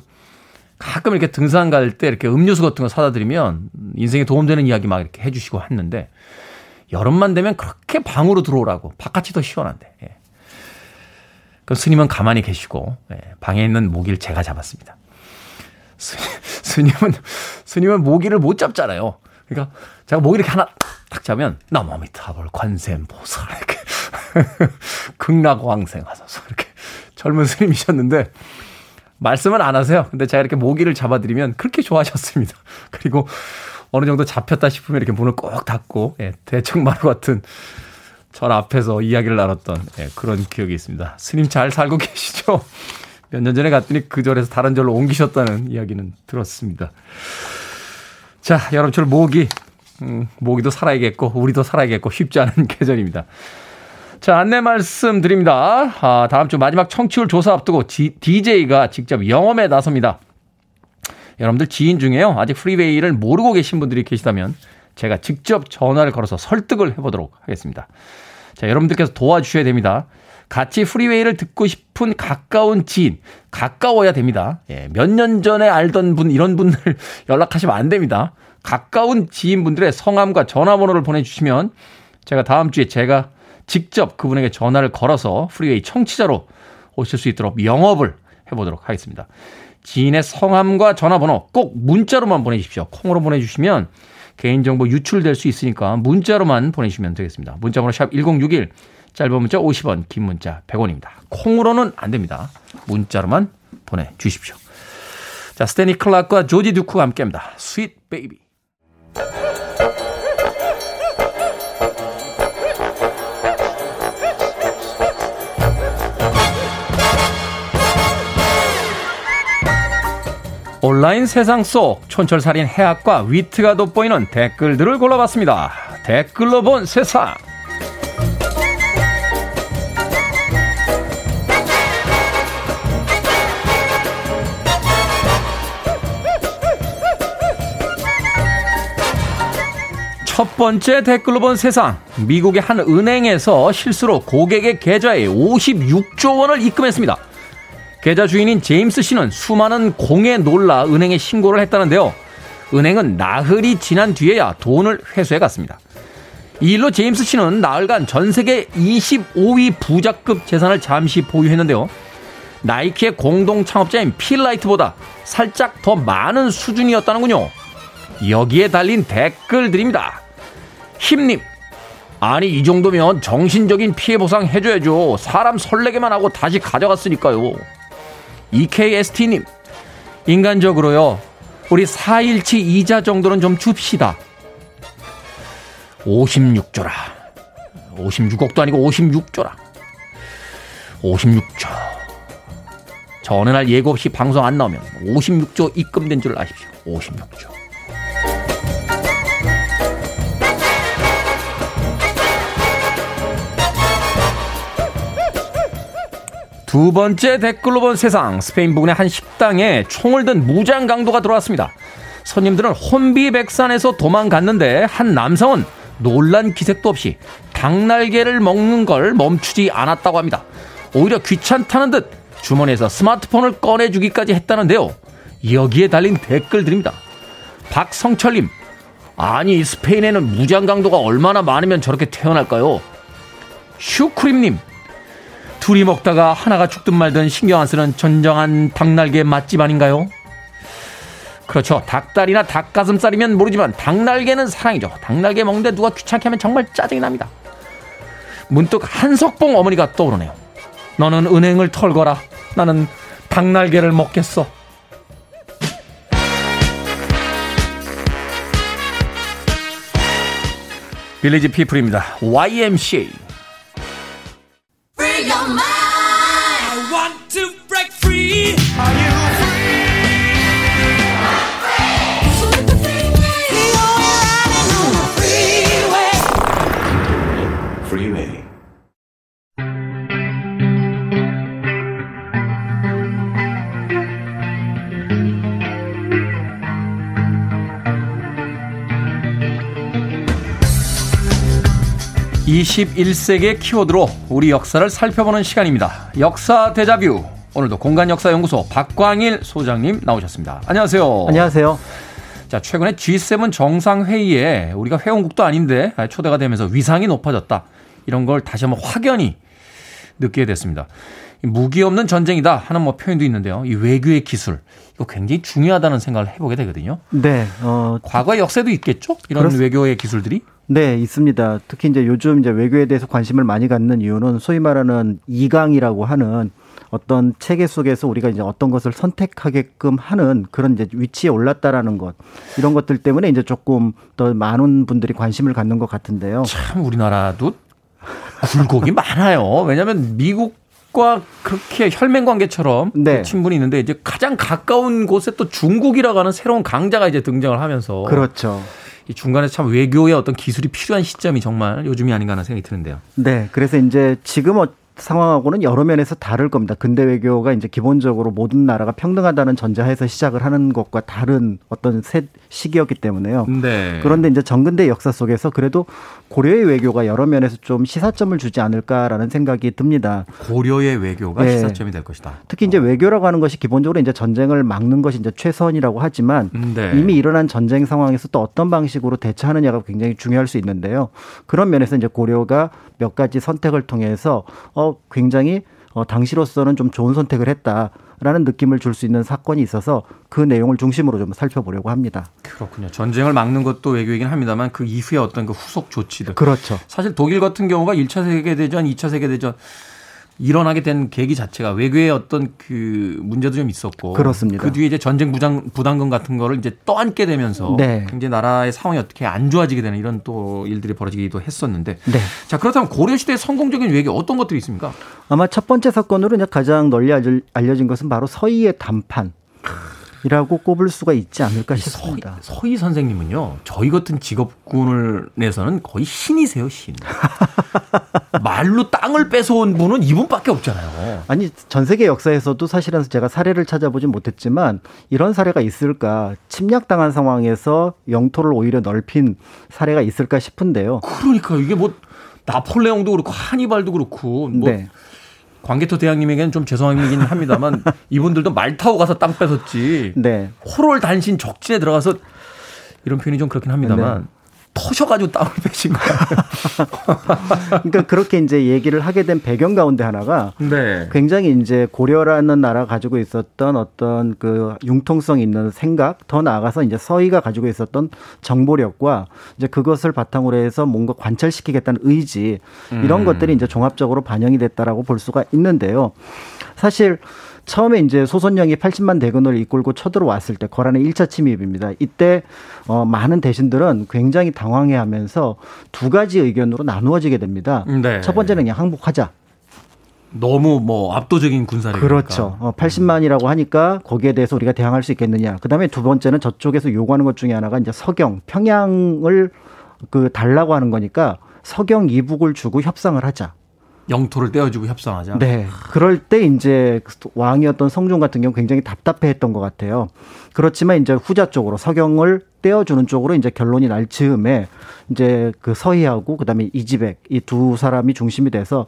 Speaker 1: 가끔 이렇게 등산 갈 때 이렇게 음료수 같은 거 사다 드리면 인생에 도움되는 이야기 막 이렇게 해주시고 했는데 여름만 되면 그렇게 방으로 들어오라고 바깥이 더 시원한데. 예. 그 스님은 가만히 계시고 예, 방에 있는 모기를 제가 잡았습니다. 스님, 은 스님은 모기를 못 잡잖아요. 그러니까 제가 모기를 이렇게 하나 딱 잡으면 나무미타볼 관세음보살 이렇게 극락왕생하소서 이렇게 젊은 스님이셨는데 말씀은 안 하세요. 근데 제가 이렇게 모기를 잡아드리면 그렇게 좋아하셨습니다. 그리고 어느 정도 잡혔다 싶으면 이렇게 문을 꼭 닫고 예, 대청마루 같은 절 앞에서 이야기를 나눴던 예, 그런 기억이 있습니다. 스님 잘 살고 계시죠? 몇 년 전에 갔더니 그 절에서 다른 절로 옮기셨다는 이야기는 들었습니다. 자, 여름철 모기, 음, 모기도 살아야겠고 우리도 살아야겠고 쉽지 않은 계절입니다. 자, 안내 말씀 드립니다. 아, 다음 주 마지막 청취율 조사 앞두고 G, DJ가 직접 영업에 나섭니다. 여러분들 지인 중에요. 아직 프리웨이를 모르고 계신 분들이 계시다면 제가 직접 전화를 걸어서 설득을 해보도록 하겠습니다. 자, 여러분들께서 도와주셔야 됩니다. 같이 프리웨이를 듣고 싶은 가까운 지인, 가까워야 됩니다. 예, 몇 년 전에 알던 분, 이런 분들 연락하시면 안 됩니다. 가까운 지인분들의 성함과 전화번호를 보내주시면 제가 다음 주에 제가 직접 그분에게 전화를 걸어서 프리웨이 청취자로 오실 수 있도록 영업을 해보도록 하겠습니다. 지인의 성함과 전화번호 꼭 문자로만 보내주십시오. 콩으로 보내주시면 개인정보 유출될 수 있으니까 문자로만 보내주시면 되겠습니다. 문자번호 샵 1061, 짧은 문자 50원, 긴 문자 100원입니다. 콩으로는 안 됩니다. 문자로만 보내주십시오. 자, 스탠리 클락과 조지 듀크가 함께합니다. Sweet Baby. 온라인 세상 속 촌철살인 해학과 위트가 돋보이는 댓글들을 골라봤습니다. 댓글로 본 세상. 첫 번째 댓글로 본 세상. 미국의 한 은행에서 실수로 고객의 계좌에 56조 원을 입금했습니다. 계좌 주인인 제임스 씨는 수많은 공에 놀라 은행에 신고를 했다는데요. 은행은 나흘이 지난 뒤에야 돈을 회수해 갔습니다. 이 일로 제임스 씨는 나흘간 전 세계 25위 부자급 재산을 잠시 보유했는데요. 나이키의 공동 창업자인 필라이트보다 살짝 더 많은 수준이었다는군요. 여기에 달린 댓글들입니다. 힘님. 아니, 이 정도면 정신적인 피해 보상 해줘야죠. 사람 설레게만 하고 다시 가져갔으니까요. EKST님. 인간적으로요. 우리 4일치 이자 정도는 좀 줍시다. 56조라. 56억도 아니고 56조라. 56조. 저 어느 날 예고 없이 방송 안 나오면 56조 입금된 줄 아십시오. 56조. 두 번째 댓글로 본 세상 스페인 부근의 한 식당에 총을 든 무장 강도가 들어왔습니다. 손님들은 혼비백산에서 도망갔는데 한 남성은 놀란 기색도 없이 닭날개를 먹는 걸 멈추지 않았다고 합니다. 오히려 귀찮다는 듯 주머니에서 스마트폰을 꺼내주기까지 했다는데요. 여기에 달린 댓글들입니다. 박성철님, 아니 스페인에는 무장 강도가 얼마나 많으면 저렇게 태어날까요? 슈크림님, 둘이 먹다가 하나가 죽든 말든 신경 안 쓰는 전정한 닭날개 맛집 아닌가요? 그렇죠. 닭다리나 닭가슴살이면 모르지만 닭날개는 사랑이죠. 닭날개 먹는데 누가 귀찮게 하면 정말 짜증이 납니다. 문득 한석봉 어머니가 떠오르네요. 너는 은행을 털거라. 나는 닭날개를 먹겠어. 빌리지 피플입니다. YMCA.
Speaker 10: Your mind. I want to break free. Are you
Speaker 1: 21세기의 키워드로 우리 역사를 살펴보는 시간입니다. 역사 대자뷰. 오늘도 공간역사연구소 박광일 소장님 나오셨습니다. 안녕하세요.
Speaker 11: 안녕하세요.
Speaker 1: 자, 최근에 G7 정상회의에 우리가 회원국도 아닌데 초대가 되면서 위상이 높아졌다. 이런 걸 다시 한번 확연히 느끼게 됐습니다. 무기 없는 전쟁이다 하는 뭐 표현도 있는데요. 이 외교의 기술 이거 굉장히 중요하다는 생각을 해보게 되거든요.
Speaker 11: 네. 어,
Speaker 1: 과거 역사도 있겠죠. 이런
Speaker 11: 그렇...
Speaker 1: 외교의 기술들이.
Speaker 11: 네, 있습니다. 특히 이제 요즘 이제 외교에 대해서 관심을 많이 갖는 이유는 소위 말하는 이강이라고 하는 어떤 체계 속에서 우리가 이제 어떤 것을 선택하게끔 하는 그런 이제 위치에 올랐다라는 것 이런 것들 때문에 이제 조금 더 많은 분들이 관심을 갖는 것 같은데요.
Speaker 1: 참 우리나라도 굴곡이 많아요. 왜냐하면 미국 과 그렇게 혈맹 관계처럼
Speaker 11: 네.
Speaker 1: 친분이 있는데 이제 가장 가까운 곳에 또 중국이라고 하는 새로운 강자가 이제 등장을 하면서
Speaker 11: 그렇죠.
Speaker 1: 이 중간에 참 외교의 어떤 기술이 필요한 시점이 정말 요즘이 아닌가 하는 생각이 드는데요.
Speaker 11: 네, 그래서 이제 지금 어- 상황하고는 여러 면에서 다를 겁니다. 근대 외교가 이제 기본적으로 모든 나라가 평등하다는 전제하에서 시작을 하는 것과 다른 어떤 새 시기였기 때문에요.
Speaker 1: 네.
Speaker 11: 그런데 이제 정근대 역사 속에서 그래도 고려의 외교가 여러 면에서 좀 시사점을 주지 않을까라는 생각이 듭니다.
Speaker 1: 고려의 외교가
Speaker 11: 네.
Speaker 1: 시사점이 될 것이다.
Speaker 11: 특히 이제 외교라고 하는 것이 기본적으로 이제 전쟁을 막는 것이 이제 최선이라고 하지만
Speaker 1: 네.
Speaker 11: 이미 일어난 전쟁 상황에서 또 어떤 방식으로 대처하느냐가 굉장히 중요할 수 있는데요. 그런 면에서 이제 고려가 몇 가지 선택을 통해서 어 굉장히 어 당시로서는 좀 좋은 선택을 했다라는 느낌을 줄 수 있는 사건이 있어서 그 내용을 중심으로 좀 살펴보려고 합니다.
Speaker 1: 그렇군요. 전쟁을 막는 것도 외교이긴 합니다만 그 이후에 어떤 그 후속 조치들.
Speaker 11: 그렇죠.
Speaker 1: 사실 독일 같은 경우가 1차 세계대전, 2차 세계대전 일어나게 된 계기 자체가 외교의 어떤 그 문제도 좀 있었고
Speaker 11: 그렇습니다.
Speaker 1: 그 뒤에 이제 전쟁 부장 부담금 같은 거를 이제 떠안게 되면서
Speaker 11: 네.
Speaker 1: 굉장히 나라의 상황이 어떻게 안 좋아지게 되는 이런 또 일들이 벌어지기도 했었는데
Speaker 11: 네.
Speaker 1: 자 그렇다면 고려 시대의 성공적인 외교 어떤 것들이 있습니까?
Speaker 11: 아마 첫 번째 사건으로 가장 널리 알려- 알려진 것은 바로 서희의 담판. 이라고 꼽을 수가 있지 않을까 싶습니다.
Speaker 1: 서희, 서희 선생님은요, 저희 같은 직업군을 내서는 거의 신이세요, 신. 말로 땅을 뺏어온 분은 이분밖에 없잖아요.
Speaker 11: 아니, 전 세계 역사에서도 사실은 제가 사례를 찾아보진 못했지만 이런 사례가 있을까? 침략당한 상황에서 영토를 오히려 넓힌 사례가 있을까 싶은데요.
Speaker 1: 그러니까 이게 뭐 나폴레옹도 그렇고 하니발도 그렇고 뭐 네. 광개토 대왕님에게는 좀 죄송하긴 합니다만 이분들도 말 타고 가서 땅 뺏었지. 네. 호롤 단신 적진에 들어가서 이런 표현이 좀 그렇긴 합니다만 네. 터셔가지고 땅을 빼신 거예요.
Speaker 11: 그러니까 그렇게 이제 얘기를 하게 된 배경 가운데 하나가 네. 굉장히 이제 고려라는 나라 가지고 있었던 어떤 그 융통성 있는 생각, 더 나아가서 이제 서희가 가지고 있었던 정보력과 이제 그것을 바탕으로 해서 뭔가 관철시키겠다는 의지 이런 음. 것들이 이제 종합적으로 반영이 됐다라고 볼 수가 있는데요. 사실 처음에 이제 소선영이 80만 대군을 이끌고 쳐들어왔을 때 거란의 1차 침입입니다. 이때 어, 많은 대신들은 굉장히 당황해하면서 두 가지 의견으로 나누어지게 됩니다. 네. 첫 번째는 그냥 항복하자.
Speaker 1: 너무 뭐 압도적인 군사력
Speaker 11: 그렇죠. 어, 80만이라고 하니까 거기에 대해서 우리가 대항할 수 있겠느냐. 그다음에 두 번째는 저쪽에서 요구하는 것 중에 하나가 이제 서경, 평양을 그 달라고 하는 거니까 서경 이북을 주고 협상을 하자.
Speaker 1: 영토를 떼어주고 협상하자.
Speaker 11: 네. 그럴 때 이제 왕이었던 성종 같은 경우 굉장히 답답해했던 것 같아요. 그렇지만 이제 후자 쪽으로 서경을 떼어주는 쪽으로 이제 결론이 날 즈음에 이제 그 서희하고 그다음에 이지백 이 두 사람이 중심이 돼서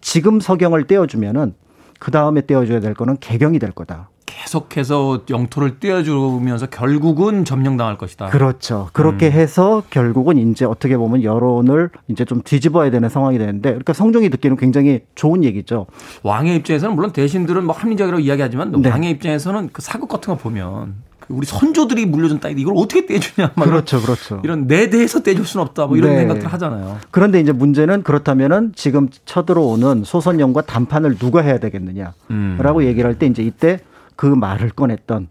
Speaker 11: 지금 서경을 떼어주면은 그 다음에 떼어줘야 될 거는 개경이 될 거다.
Speaker 1: 계속해서 영토를 떼어주면서 결국은 점령당할 것이다.
Speaker 11: 그렇죠. 그렇게 음. 해서 결국은 이제 어떻게 보면 여론을 이제 좀 뒤집어야 되는 상황이 되는데 그러니까 성종이 듣기는 굉장히 좋은 얘기죠.
Speaker 1: 왕의 입장에서는 물론 대신들은 뭐 합리적이라고 이야기하지만 네. 왕의 입장에서는 그 사극 같은 거 보면 그 우리 선조들이 물려준 땅인데 이걸 어떻게 떼주냐.
Speaker 11: 그렇죠, 그렇죠.
Speaker 1: 이런 내 대에서 떼줄 수는 없다. 뭐 이런 네. 생각들 하잖아요.
Speaker 11: 그런데 이제 문제는 그렇다면은 지금 쳐들어오는 소선영과 담판을 누가 해야 되겠느냐라고 음. 얘기를 할 때 이제 이때 그 말을 꺼냈던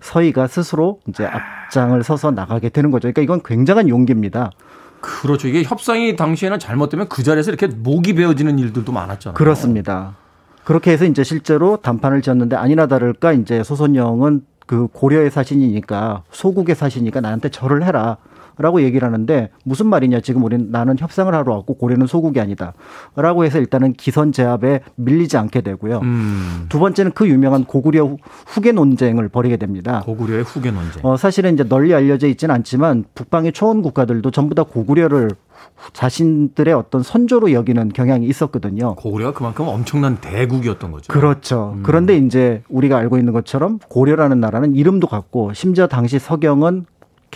Speaker 11: 서희가 스스로 이제 앞장을 서서 나가게 되는 거죠. 그러니까 이건 굉장한 용기입니다.
Speaker 1: 그렇죠. 이게 협상이 당시에는 잘못되면 그 자리에서 이렇게 목이 베어지는 일들도 많았잖아요.
Speaker 11: 그렇습니다. 그렇게 해서 이제 실제로 담판을 지었는데 아니나 다를까 이제 소선영은 그 고려의 사신이니까 소국의 사신이니까 나한테 절을 해라. 라고 얘기를 하는데 무슨 말이냐 지금 우리는 나는 협상을 하러 왔고 고려는 소국이 아니다 라고 해서 일단은 기선 제압에 밀리지 않게 되고요 음. 두 번째는 그 유명한 고구려 후계 논쟁을 벌이게 됩니다
Speaker 1: 고구려의 후계 논쟁
Speaker 11: 어, 사실은 이제 널리 알려져 있지는 않지만 북방의 초원 국가들도 전부 다 고구려를 자신들의 어떤 선조로 여기는 경향이 있었거든요.
Speaker 1: 고구려가 그만큼 엄청난 대국이었던 거죠.
Speaker 11: 그렇죠. 음. 그런데 이제 우리가 알고 있는 것처럼 고려라는 나라는 이름도 같고 심지어 당시 서경은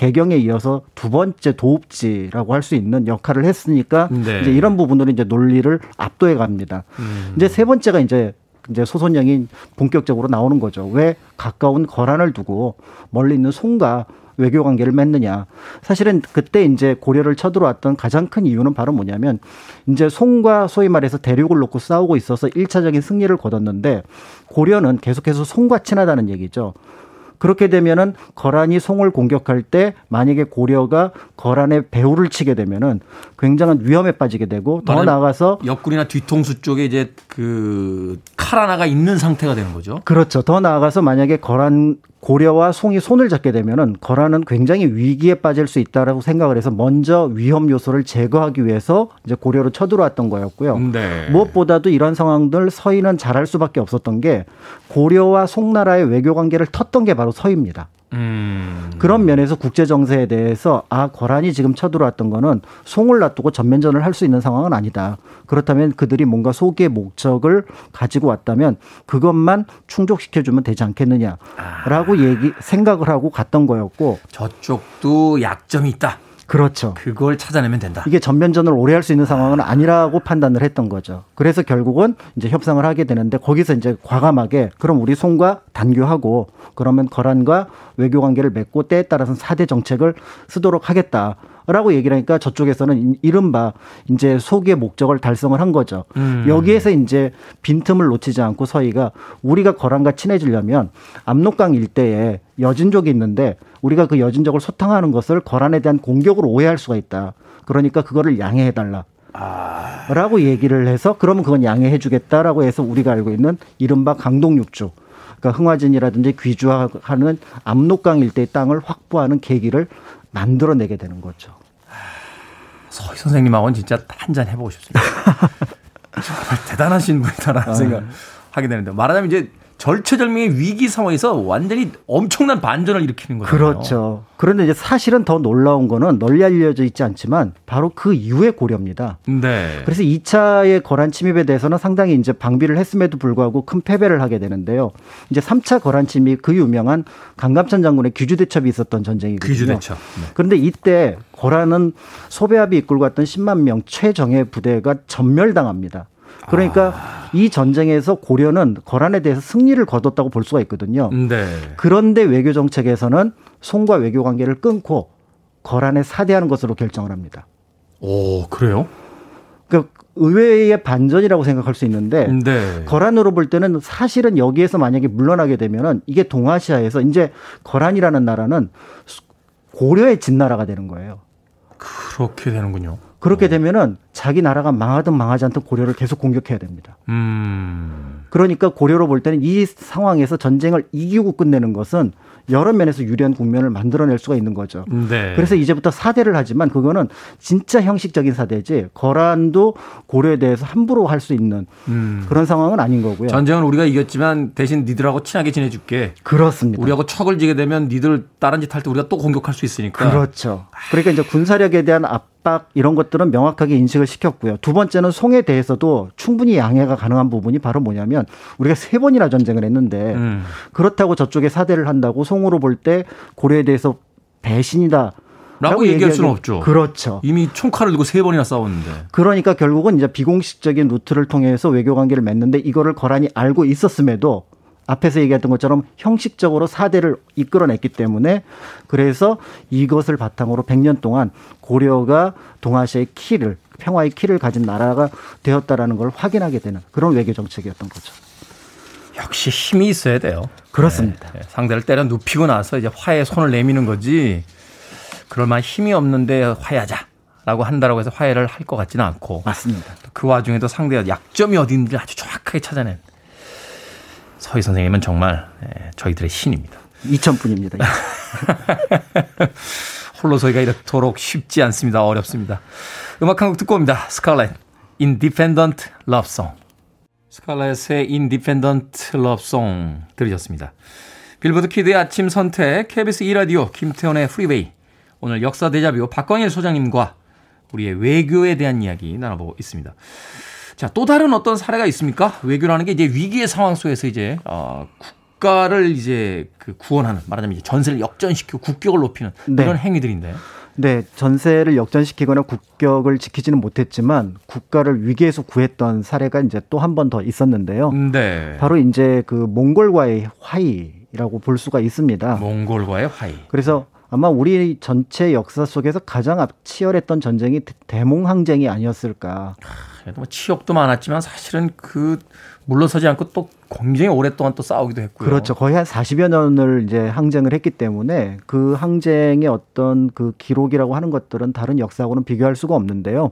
Speaker 11: 개경에 이어서 두 번째 도읍지라고 할 수 있는 역할을 했으니까 네. 이제 이런 부분으로 이제 논리를 압도해 갑니다. 음. 이제 세 번째가 이제 이제 소선영이 본격적으로 나오는 거죠. 왜 가까운 거란을 두고 멀리 있는 송과 외교 관계를 맺느냐. 사실은 그때 이제 고려를 쳐들어왔던 가장 큰 이유는 바로 뭐냐면 이제 송과 소위 말해서 대륙을 놓고 싸우고 있어서 일차적인 승리를 거뒀는데 고려는 계속해서 송과 친하다는 얘기죠. 그렇게 되면은 거란이 송을 공격할 때 만약에 고려가 거란의 배후를 치게 되면은 굉장한 위험에 빠지게 되고 더 나아가서
Speaker 1: 옆구리나 뒤통수 쪽에 이제 그 칼 하나가 있는 상태가 되는 거죠.
Speaker 11: 그렇죠. 더 나아가서 만약에 거란 고려와 송이 손을 잡게 되면은 거란은 굉장히 위기에 빠질 수 있다라고 생각을 해서 먼저 위험 요소를 제거하기 위해서 이제 고려로 쳐들어왔던 거였고요. 네. 무엇보다도 이런 상황들 서희는 잘할 수밖에 없었던 게 고려와 송나라의 외교 관계를 텄던 게 바로 서희입니다. 음. 그런 면에서 국제 정세에 대해서 아 거란이 지금 쳐들어왔던 거는 송을 놔두고 전면전을 할 수 있는 상황은 아니다. 그렇다면 그들이 뭔가 소기의 목적을 가지고 왔다면 그것만 충족시켜주면 되지 않겠느냐라고 아. 얘기 생각을 하고 갔던 거였고
Speaker 1: 저쪽도 약점이 있다.
Speaker 11: 그렇죠.
Speaker 1: 그걸 찾아내면 된다.
Speaker 11: 이게 전면전을 오래 할 수 있는 상황은 아니라고 판단을 했던 거죠. 그래서 결국은 이제 협상을 하게 되는데 거기서 이제 과감하게 그럼 우리 송과 단교하고 그러면 거란과 외교 관계를 맺고 때에 따라서는 사대 정책을 쓰도록 하겠다. 라고 얘기를 하니까 저쪽에서는 이른바 이제 소기의 목적을 달성을 한 거죠. 음. 여기에서 이제 빈틈을 놓치지 않고 서희가 우리가 거란과 친해지려면 압록강 일대에 여진족이 있는데 우리가 그 여진족을 소탕하는 것을 거란에 대한 공격으로 오해할 수가 있다. 그러니까 그거를 양해해 달라. 아... 라고 얘기를 해서 그러면 그건 양해해 주겠다라고 해서 우리가 알고 있는 이른바 강동육주 그러니까 흥화진이라든지 귀주하는 압록강 일대의 땅을 확보하는 계기를 만들어내게 되는 거죠.
Speaker 1: 서희 선생님하고는 진짜 한잔 해보고 싶습니다. 정말 대단하신 분이다라는
Speaker 11: 아.
Speaker 1: 생각 하게 되는데 말하자면 이제 절체절명의 위기 상황에서 완전히 엄청난 반전을 일으키는 거잖아요.
Speaker 11: 그렇죠. 그런데 이제 사실은 더 놀라운 거는 널리 알려져 있지 않지만 바로 그 이후의 고려입니다.
Speaker 1: 네.
Speaker 11: 그래서 2차의 거란 침입에 대해서는 상당히 이제 방비를 했음에도 불구하고 큰 패배를 하게 되는데요. 이제 3차 거란 침입 그 유명한 강감찬 장군의 귀주대첩이 있었던 전쟁이거든요.
Speaker 1: 귀주대첩. 네.
Speaker 11: 그런데 이때 거란은 소배합이 이끌고 왔던 10만 명 최정예 부대가 전멸당합니다. 그러니까
Speaker 1: 아.
Speaker 11: 이 전쟁에서 고려는 거란에 대해서 승리를 거뒀다고 볼 수가 있거든요.
Speaker 1: 네.
Speaker 11: 그런데 외교 정책에서는 송과 외교 관계를 끊고 거란에 사대하는 것으로 결정을 합니다.
Speaker 1: 오, 그래요?
Speaker 11: 그 의외의 반전이라고 생각할 수 있는데
Speaker 1: 네.
Speaker 11: 거란으로 볼 때는 사실은 여기에서 만약에 물러나게 되면은 이게 동아시아에서 이제 거란이라는 나라는 고려의 진나라가 되는 거예요.
Speaker 1: 그렇게 되는군요.
Speaker 11: 그렇게 되면은 자기 나라가 망하든 망하지 않든 고려를 계속 공격해야 됩니다.
Speaker 1: 음.
Speaker 11: 그러니까 고려로 볼 때는 이 상황에서 전쟁을 이기고 끝내는 것은 여러 면에서 유리한 국면을 만들어낼 수가 있는 거죠.
Speaker 1: 네.
Speaker 11: 그래서 이제부터 사대를 하지만 그거는 진짜 형식적인 사대지 거란도 고려에 대해서 함부로 할 수 있는
Speaker 1: 음.
Speaker 11: 그런 상황은 아닌 거고요.
Speaker 1: 전쟁은 우리가 이겼지만 대신 니들하고 친하게 지내줄게.
Speaker 11: 그렇습니다.
Speaker 1: 우리하고 척을 지게 되면 니들 다른 짓 할 때 우리가 또 공격할 수 있으니까.
Speaker 11: 그렇죠. 그러니까 이제 군사력에 대한 압 박 이런 것들은 명확하게 인식을 시켰고요. 두 번째는 송에 대해서도 충분히 양해가 가능한 부분이 바로 뭐냐면 우리가 세 번이나 전쟁을 했는데
Speaker 1: 음.
Speaker 11: 그렇다고 저쪽에 사대를 한다고 송으로 볼 때 고려에 대해서 배신이다.
Speaker 1: 라고 얘기할 수는 없죠.
Speaker 11: 그렇죠.
Speaker 1: 이미 총칼을 들고 세 번이나 싸웠는데.
Speaker 11: 그러니까 결국은 이제 비공식적인 루트를 통해서 외교 관계를 맺는데 이거를 거란이 알고 있었음에도 앞에서 얘기했던 것처럼 형식적으로 사대를 이끌어냈기 때문에 그래서 이것을 바탕으로 100년 동안 고려가 동아시아의 키를 평화의 키를 가진 나라가 되었다라는 걸 확인하게 되는 그런 외교 정책이었던 거죠.
Speaker 1: 역시 힘이 있어야 돼요.
Speaker 11: 그렇습니다.
Speaker 1: 네, 상대를 때려 눕히고 나서 이제 화해에 손을 내미는 거지. 그럴 만한 힘이 없는데 화해하자 라고 한다라고 해서 화해를 할 것 같지는 않고.
Speaker 11: 맞습니다.
Speaker 1: 그 와중에도 상대가 약점이 있는지 아주 정확하게 찾아낸 서희 선생님은 정말 예, 저희들의 신입니다.
Speaker 11: 2천분입니다.
Speaker 1: 홀로 서희가 이렇도록 쉽지 않습니다. 어렵습니다. 음악 한 곡 듣고 옵니다. 스칼렛, Independent Love Song. 스칼렛의 Independent Love Song 들으셨습니다. 빌보드 키드의 아침 선택, KBS 2라디오, 김태훈의 프리웨이. 오늘 역사 데자뷰 박광일 소장님과 우리의 외교에 대한 이야기 나눠보고 있습니다. 자, 또 다른 어떤 사례가 있습니까? 외교라는 게 이제 위기의 상황 속에서 이제, 어, 국가를 이제 그 구원하는, 말하자면 이제 전세를 역전시키고 국격을 높이는
Speaker 11: 네.
Speaker 1: 이런 행위들인데.
Speaker 11: 네, 전세를 역전시키거나 국격을 지키지는 못했지만 국가를 위기에서 구했던 사례가 이제 또 한 번 더 있었는데요.
Speaker 1: 네.
Speaker 11: 바로 이제 그 몽골과의 화의라고 볼 수가 있습니다.
Speaker 1: 몽골과의 화의.
Speaker 11: 그래서 아마 우리 전체 역사 속에서 가장 앞- 치열했던 전쟁이 대몽항쟁이 아니었을까.
Speaker 1: 뭐 치욕도 많았지만 사실은 그 물러서지 않고 또 굉장히 오랫동안 또 싸우기도 했고요.
Speaker 11: 그렇죠. 거의 한 40여 년을 이제 항쟁을 했기 때문에 그 항쟁의 어떤 그 기록이라고 하는 것들은 다른 역사하고는 비교할 수가 없는데요.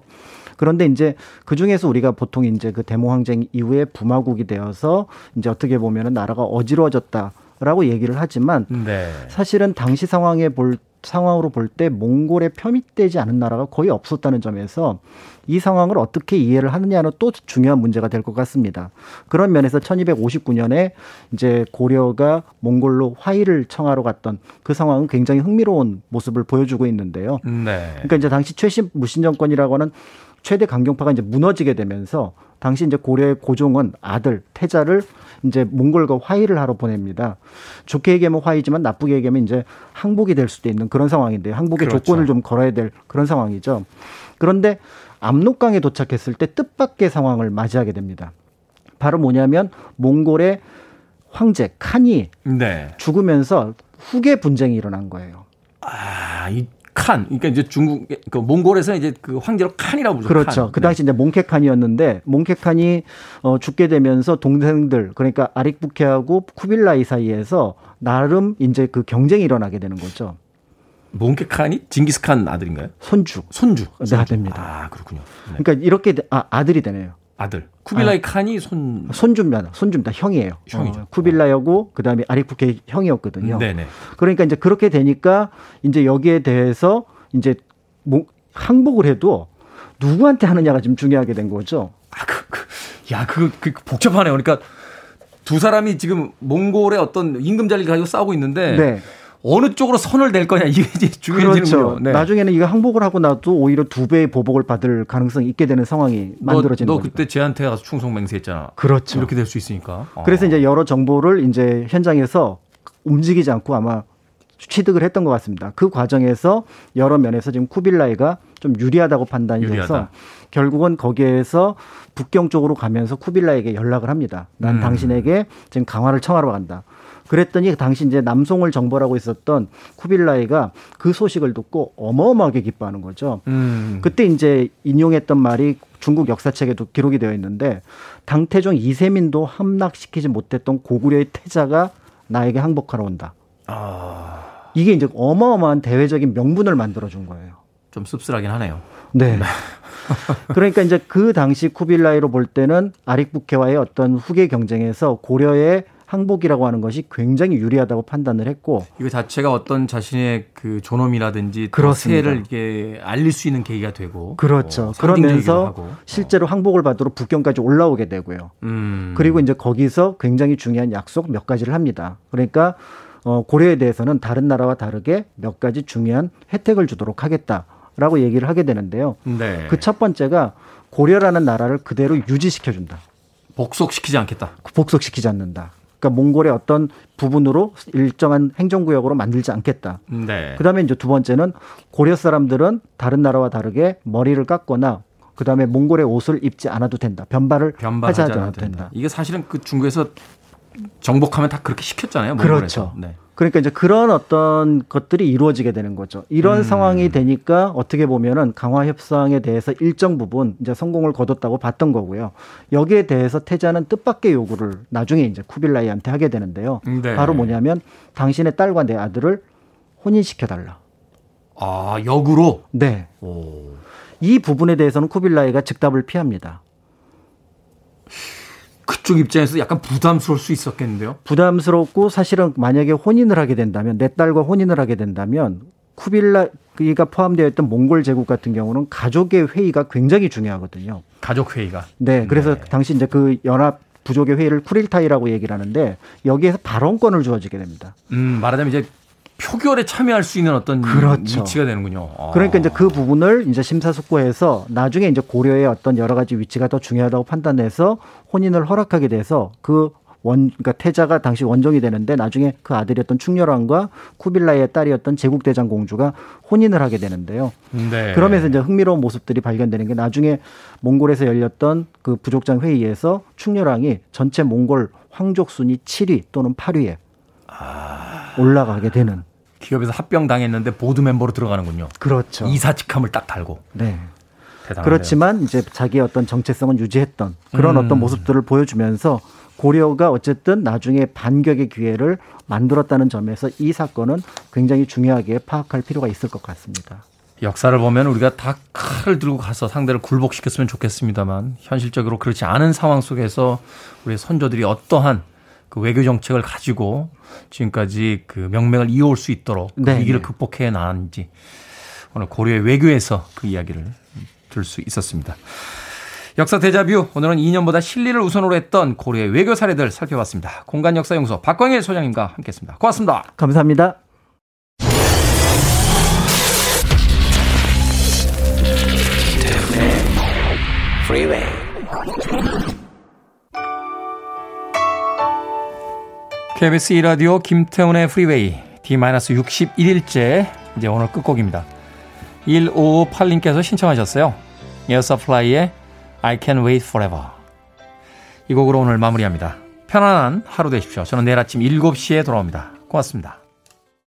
Speaker 11: 그런데 이제 그 중에서 우리가 보통 이제 그 데모항쟁 이후에 부마국이 되어서 이제 어떻게 보면은 나라가 어지러워졌다 라고 얘기를 하지만
Speaker 1: 네.
Speaker 11: 사실은 당시 상황에 볼 상황으로 볼 때 몽골에 편입되지 않은 나라가 거의 없었다는 점에서 이 상황을 어떻게 이해를 하느냐는 또 중요한 문제가 될 것 같습니다. 그런 면에서 1259년에 이제 고려가 몽골로 화의를 청하러 갔던 그 상황은 굉장히 흥미로운 모습을 보여주고 있는데요.
Speaker 1: 네.
Speaker 11: 그러니까 이제 당시 최신 무신 정권이라고 하는 최대 강경파가 이제 무너지게 되면서 당시 이제 고려의 고종은 아들 태자를 이제 몽골과 화의를 하러 보냅니다. 좋게 얘기하면 화의지만 나쁘게 얘기하면 이제 항복이 될 수도 있는 그런 상황인데요. 항복의
Speaker 1: 그렇죠.
Speaker 11: 조건을 좀 걸어야 될 그런 상황이죠. 그런데 압록강에 도착했을 때 뜻밖의 상황을 맞이하게 됩니다. 바로 뭐냐면 몽골의 황제 칸이
Speaker 1: 네.
Speaker 11: 죽으면서 후계 분쟁이 일어난 거예요.
Speaker 1: 아, 이 칸. 그러니까 이제 중국, 그 몽골에서 이제 그 황제로 칸이라고 부르죠.
Speaker 11: 그렇죠.
Speaker 1: 칸.
Speaker 11: 그 당시 이제 몽케칸이었는데 몽케칸이 어, 죽게 되면서 동생들 그러니까 아릭부케하고 쿠빌라이 사이에서 나름 이제 그 경쟁이 일어나게 되는 거죠.
Speaker 1: 몽케 칸이 징기스칸 아들인가요?
Speaker 11: 손주.
Speaker 1: 손주.
Speaker 11: 네, 됩니다.
Speaker 1: 아, 그렇군요. 네.
Speaker 11: 그러니까 이렇게 돼- 아, 아들이 되네요.
Speaker 1: 아들. 쿠빌라이 칸이 손
Speaker 11: 손주입니다. 손주입니다. 형이에요.
Speaker 1: 형이죠.
Speaker 11: 어, 쿠빌라이하고 그다음에 아리쿠케 형이었거든요.
Speaker 1: 네네.
Speaker 11: 그러니까 이제 그렇게 되니까 이제 여기에 대해서 이제 뭐 항복을 해도 누구한테 하느냐가 지금 중요하게 된 거죠.
Speaker 1: 아, 그, 그, 야, 그, 그 복잡하네요. 그러니까 두 사람이 지금 몽골의 어떤 임금 자리를 가지고 싸우고 있는데
Speaker 11: 네.
Speaker 1: 어느 쪽으로 선을 댈 거냐 이게 이제 중요해지는군요.
Speaker 11: 그렇죠.
Speaker 1: 네.
Speaker 11: 나중에는 이거 항복을 하고 나도 오히려 두 배의 보복을 받을 가능성이 있게 되는 상황이 만들어지는
Speaker 1: 너, 너
Speaker 11: 거죠.
Speaker 1: 그때 쟤한테 가서 충성 맹세했잖아.
Speaker 11: 그렇죠.
Speaker 1: 이렇게 될 수 있으니까. 어.
Speaker 11: 그래서 이제 여러 정보를 이제 현장에서 움직이지 않고 아마 취득을 했던 것 같습니다. 그 과정에서 여러 면에서 지금 쿠빌라이가 좀 유리하다고 판단이 돼서
Speaker 1: 유리하다.
Speaker 11: 결국은 거기에서 북경 쪽으로 가면서 쿠빌라이에게 연락을 합니다. 난
Speaker 1: 음.
Speaker 11: 당신에게 지금 강화를 청하러 간다. 그랬더니 당시 이제 남송을 정벌하고 있었던 쿠빌라이가 그 소식을 듣고 어마어마하게 기뻐하는 거죠.
Speaker 1: 음.
Speaker 11: 그때 이제 인용했던 말이 중국 역사책에도 기록이 되어 있는데 당태종 이세민도 함락시키지 못했던 고구려의 태자가 나에게 항복하러 온다.
Speaker 1: 아,
Speaker 11: 이게 이제 어마어마한 대외적인 명분을 만들어 준 거예요.
Speaker 1: 좀 씁쓸하긴 하네요.
Speaker 11: 네. 그러니까 이제 그 당시 쿠빌라이로 볼 때는 아릭부케와의 어떤 후계 경쟁에서 고려의 항복이라고 하는 것이 굉장히 유리하다고 판단을 했고
Speaker 1: 이거 자체가 어떤 자신의 그 존엄이라든지. 세를 이게 알릴 수 있는 계기가 되고
Speaker 11: 그렇죠.
Speaker 1: 어,
Speaker 11: 그러면서. 실제로 항복을 받으러 북경까지 올라오게 되고요.
Speaker 1: 음.
Speaker 11: 그리고 이제 거기서 굉장히 중요한 약속 몇 가지를 합니다. 그러니까 어, 고려에 대해서는 다른 나라와 다르게 몇 가지 중요한 혜택을 주도록 하겠다라고 얘기를 하게 되는데요.
Speaker 1: 네.
Speaker 11: 그첫 번째가 고려라는 나라를 그대로 유지시켜 준다.
Speaker 1: 복속시키지 않겠다.
Speaker 11: 복속시키지 않는다. 그러니까 몽골의 어떤 부분으로 일정한 행정구역으로 만들지 않겠다.
Speaker 1: 네.
Speaker 11: 그다음에 이제 두 번째는 고려 사람들은 다른 나라와 다르게 머리를 깎거나 그다음에 몽골의 옷을 입지 않아도 된다. 변발을
Speaker 1: 변발하지
Speaker 11: 하지
Speaker 1: 않아도
Speaker 11: 않아도
Speaker 1: 된다.
Speaker 11: 된다.
Speaker 1: 이게 사실은 그 중국에서 정복하면 다 그렇게 시켰잖아요. 몽골에서.
Speaker 11: 그렇죠.
Speaker 1: 네.
Speaker 11: 그러니까 이제 그런 어떤 것들이 이루어지게 되는 거죠. 이런
Speaker 1: 음.
Speaker 11: 상황이 되니까 어떻게 보면은 강화 협상에 대해서 일정 부분 이제 성공을 거뒀다고 봤던 거고요. 여기에 대해서 태자는 뜻밖의 요구를 나중에 이제 쿠빌라이한테 하게 되는데요.
Speaker 1: 네.
Speaker 11: 바로 뭐냐면 당신의 딸과 내 아들을 혼인시켜 달라.
Speaker 1: 아 역으로.
Speaker 11: 네.
Speaker 1: 오.
Speaker 11: 이 부분에 대해서는 쿠빌라이가 즉답을 피합니다.
Speaker 1: 그쪽 입장에서 약간 부담스러울 수 있었겠는데요.
Speaker 11: 부담스럽고 사실은 만약에 혼인을 하게 된다면 내 딸과 혼인을 하게 된다면 쿠빌라이가 포함되어 있던 몽골 제국 같은 경우는 가족의 회의가 굉장히 중요하거든요.
Speaker 1: 가족 회의가.
Speaker 11: 네, 그래서 당시 이제 그 연합 부족의 회의를 쿠릴타이라고 얘기를 하는데 여기에서 발언권을 주어지게 됩니다.
Speaker 1: 음 말하자면 이제 표결에 참여할 수 있는 어떤
Speaker 11: 그렇죠.
Speaker 1: 위치가 되는군요. 아.
Speaker 11: 그러니까 이제 그 부분을 이제 심사숙고해서 나중에 이제 고려의 어떤 여러 가지 위치가 더 중요하다고 판단해서 혼인을 허락하게 돼서 그 원, 그러니까 태자가 당시 원종이 되는데 나중에 그 아들이었던 충렬왕과 쿠빌라이의 딸이었던 제국대장 공주가 혼인을 하게 되는데요.
Speaker 1: 네.
Speaker 11: 그러면서 이제 흥미로운 모습들이 발견되는 게 나중에 몽골에서 열렸던 그 부족장 회의에서 충렬왕이 전체 몽골 황족 순위 7위 또는 8위에 올라가게 되는
Speaker 1: 기업에서 합병 당했는데 보드 멤버로 들어가는군요.
Speaker 11: 그렇죠.
Speaker 1: 이사 직함을 딱 달고.
Speaker 11: 네.
Speaker 1: 대단하네요.
Speaker 11: 그렇지만 이제 자기의 어떤 정체성은 유지했던 그런
Speaker 1: 음.
Speaker 11: 어떤 모습들을 보여주면서 고려가 어쨌든 나중에 반격의 기회를 만들었다는 점에서 이 사건은 굉장히 중요하게 파악할 필요가 있을 것 같습니다.
Speaker 1: 역사를 보면 우리가 다 칼을 들고 가서 상대를 굴복시켰으면 좋겠습니다만 현실적으로 그렇지 않은 상황 속에서 우리 선조들이 어떠한 그 외교 정책을 가지고 지금까지 그 명맥을 이어올 수 있도록 그
Speaker 11: 네,
Speaker 1: 위기를
Speaker 11: 네.
Speaker 1: 극복해 나왔는지 오늘 고려의 외교에서 그 이야기를 들 수 있었습니다. 역사 대자뷰 오늘은 2년보다 실리를 우선으로 했던 고려의 외교 사례들 살펴봤습니다. 공간 역사 연구소 박광일 소장님과 함께했습니다. 고맙습니다.
Speaker 11: 감사합니다.
Speaker 1: KBS 2라디오 김태훈의 프리웨이 D-61일째 이제 오늘 끝곡입니다. 1558님께서 신청하셨어요. 에어서플라이의 I Can Wait Forever 이 곡으로 오늘 마무리합니다. 편안한 하루 되십시오. 저는 내일 아침 7시에 돌아옵니다. 고맙습니다.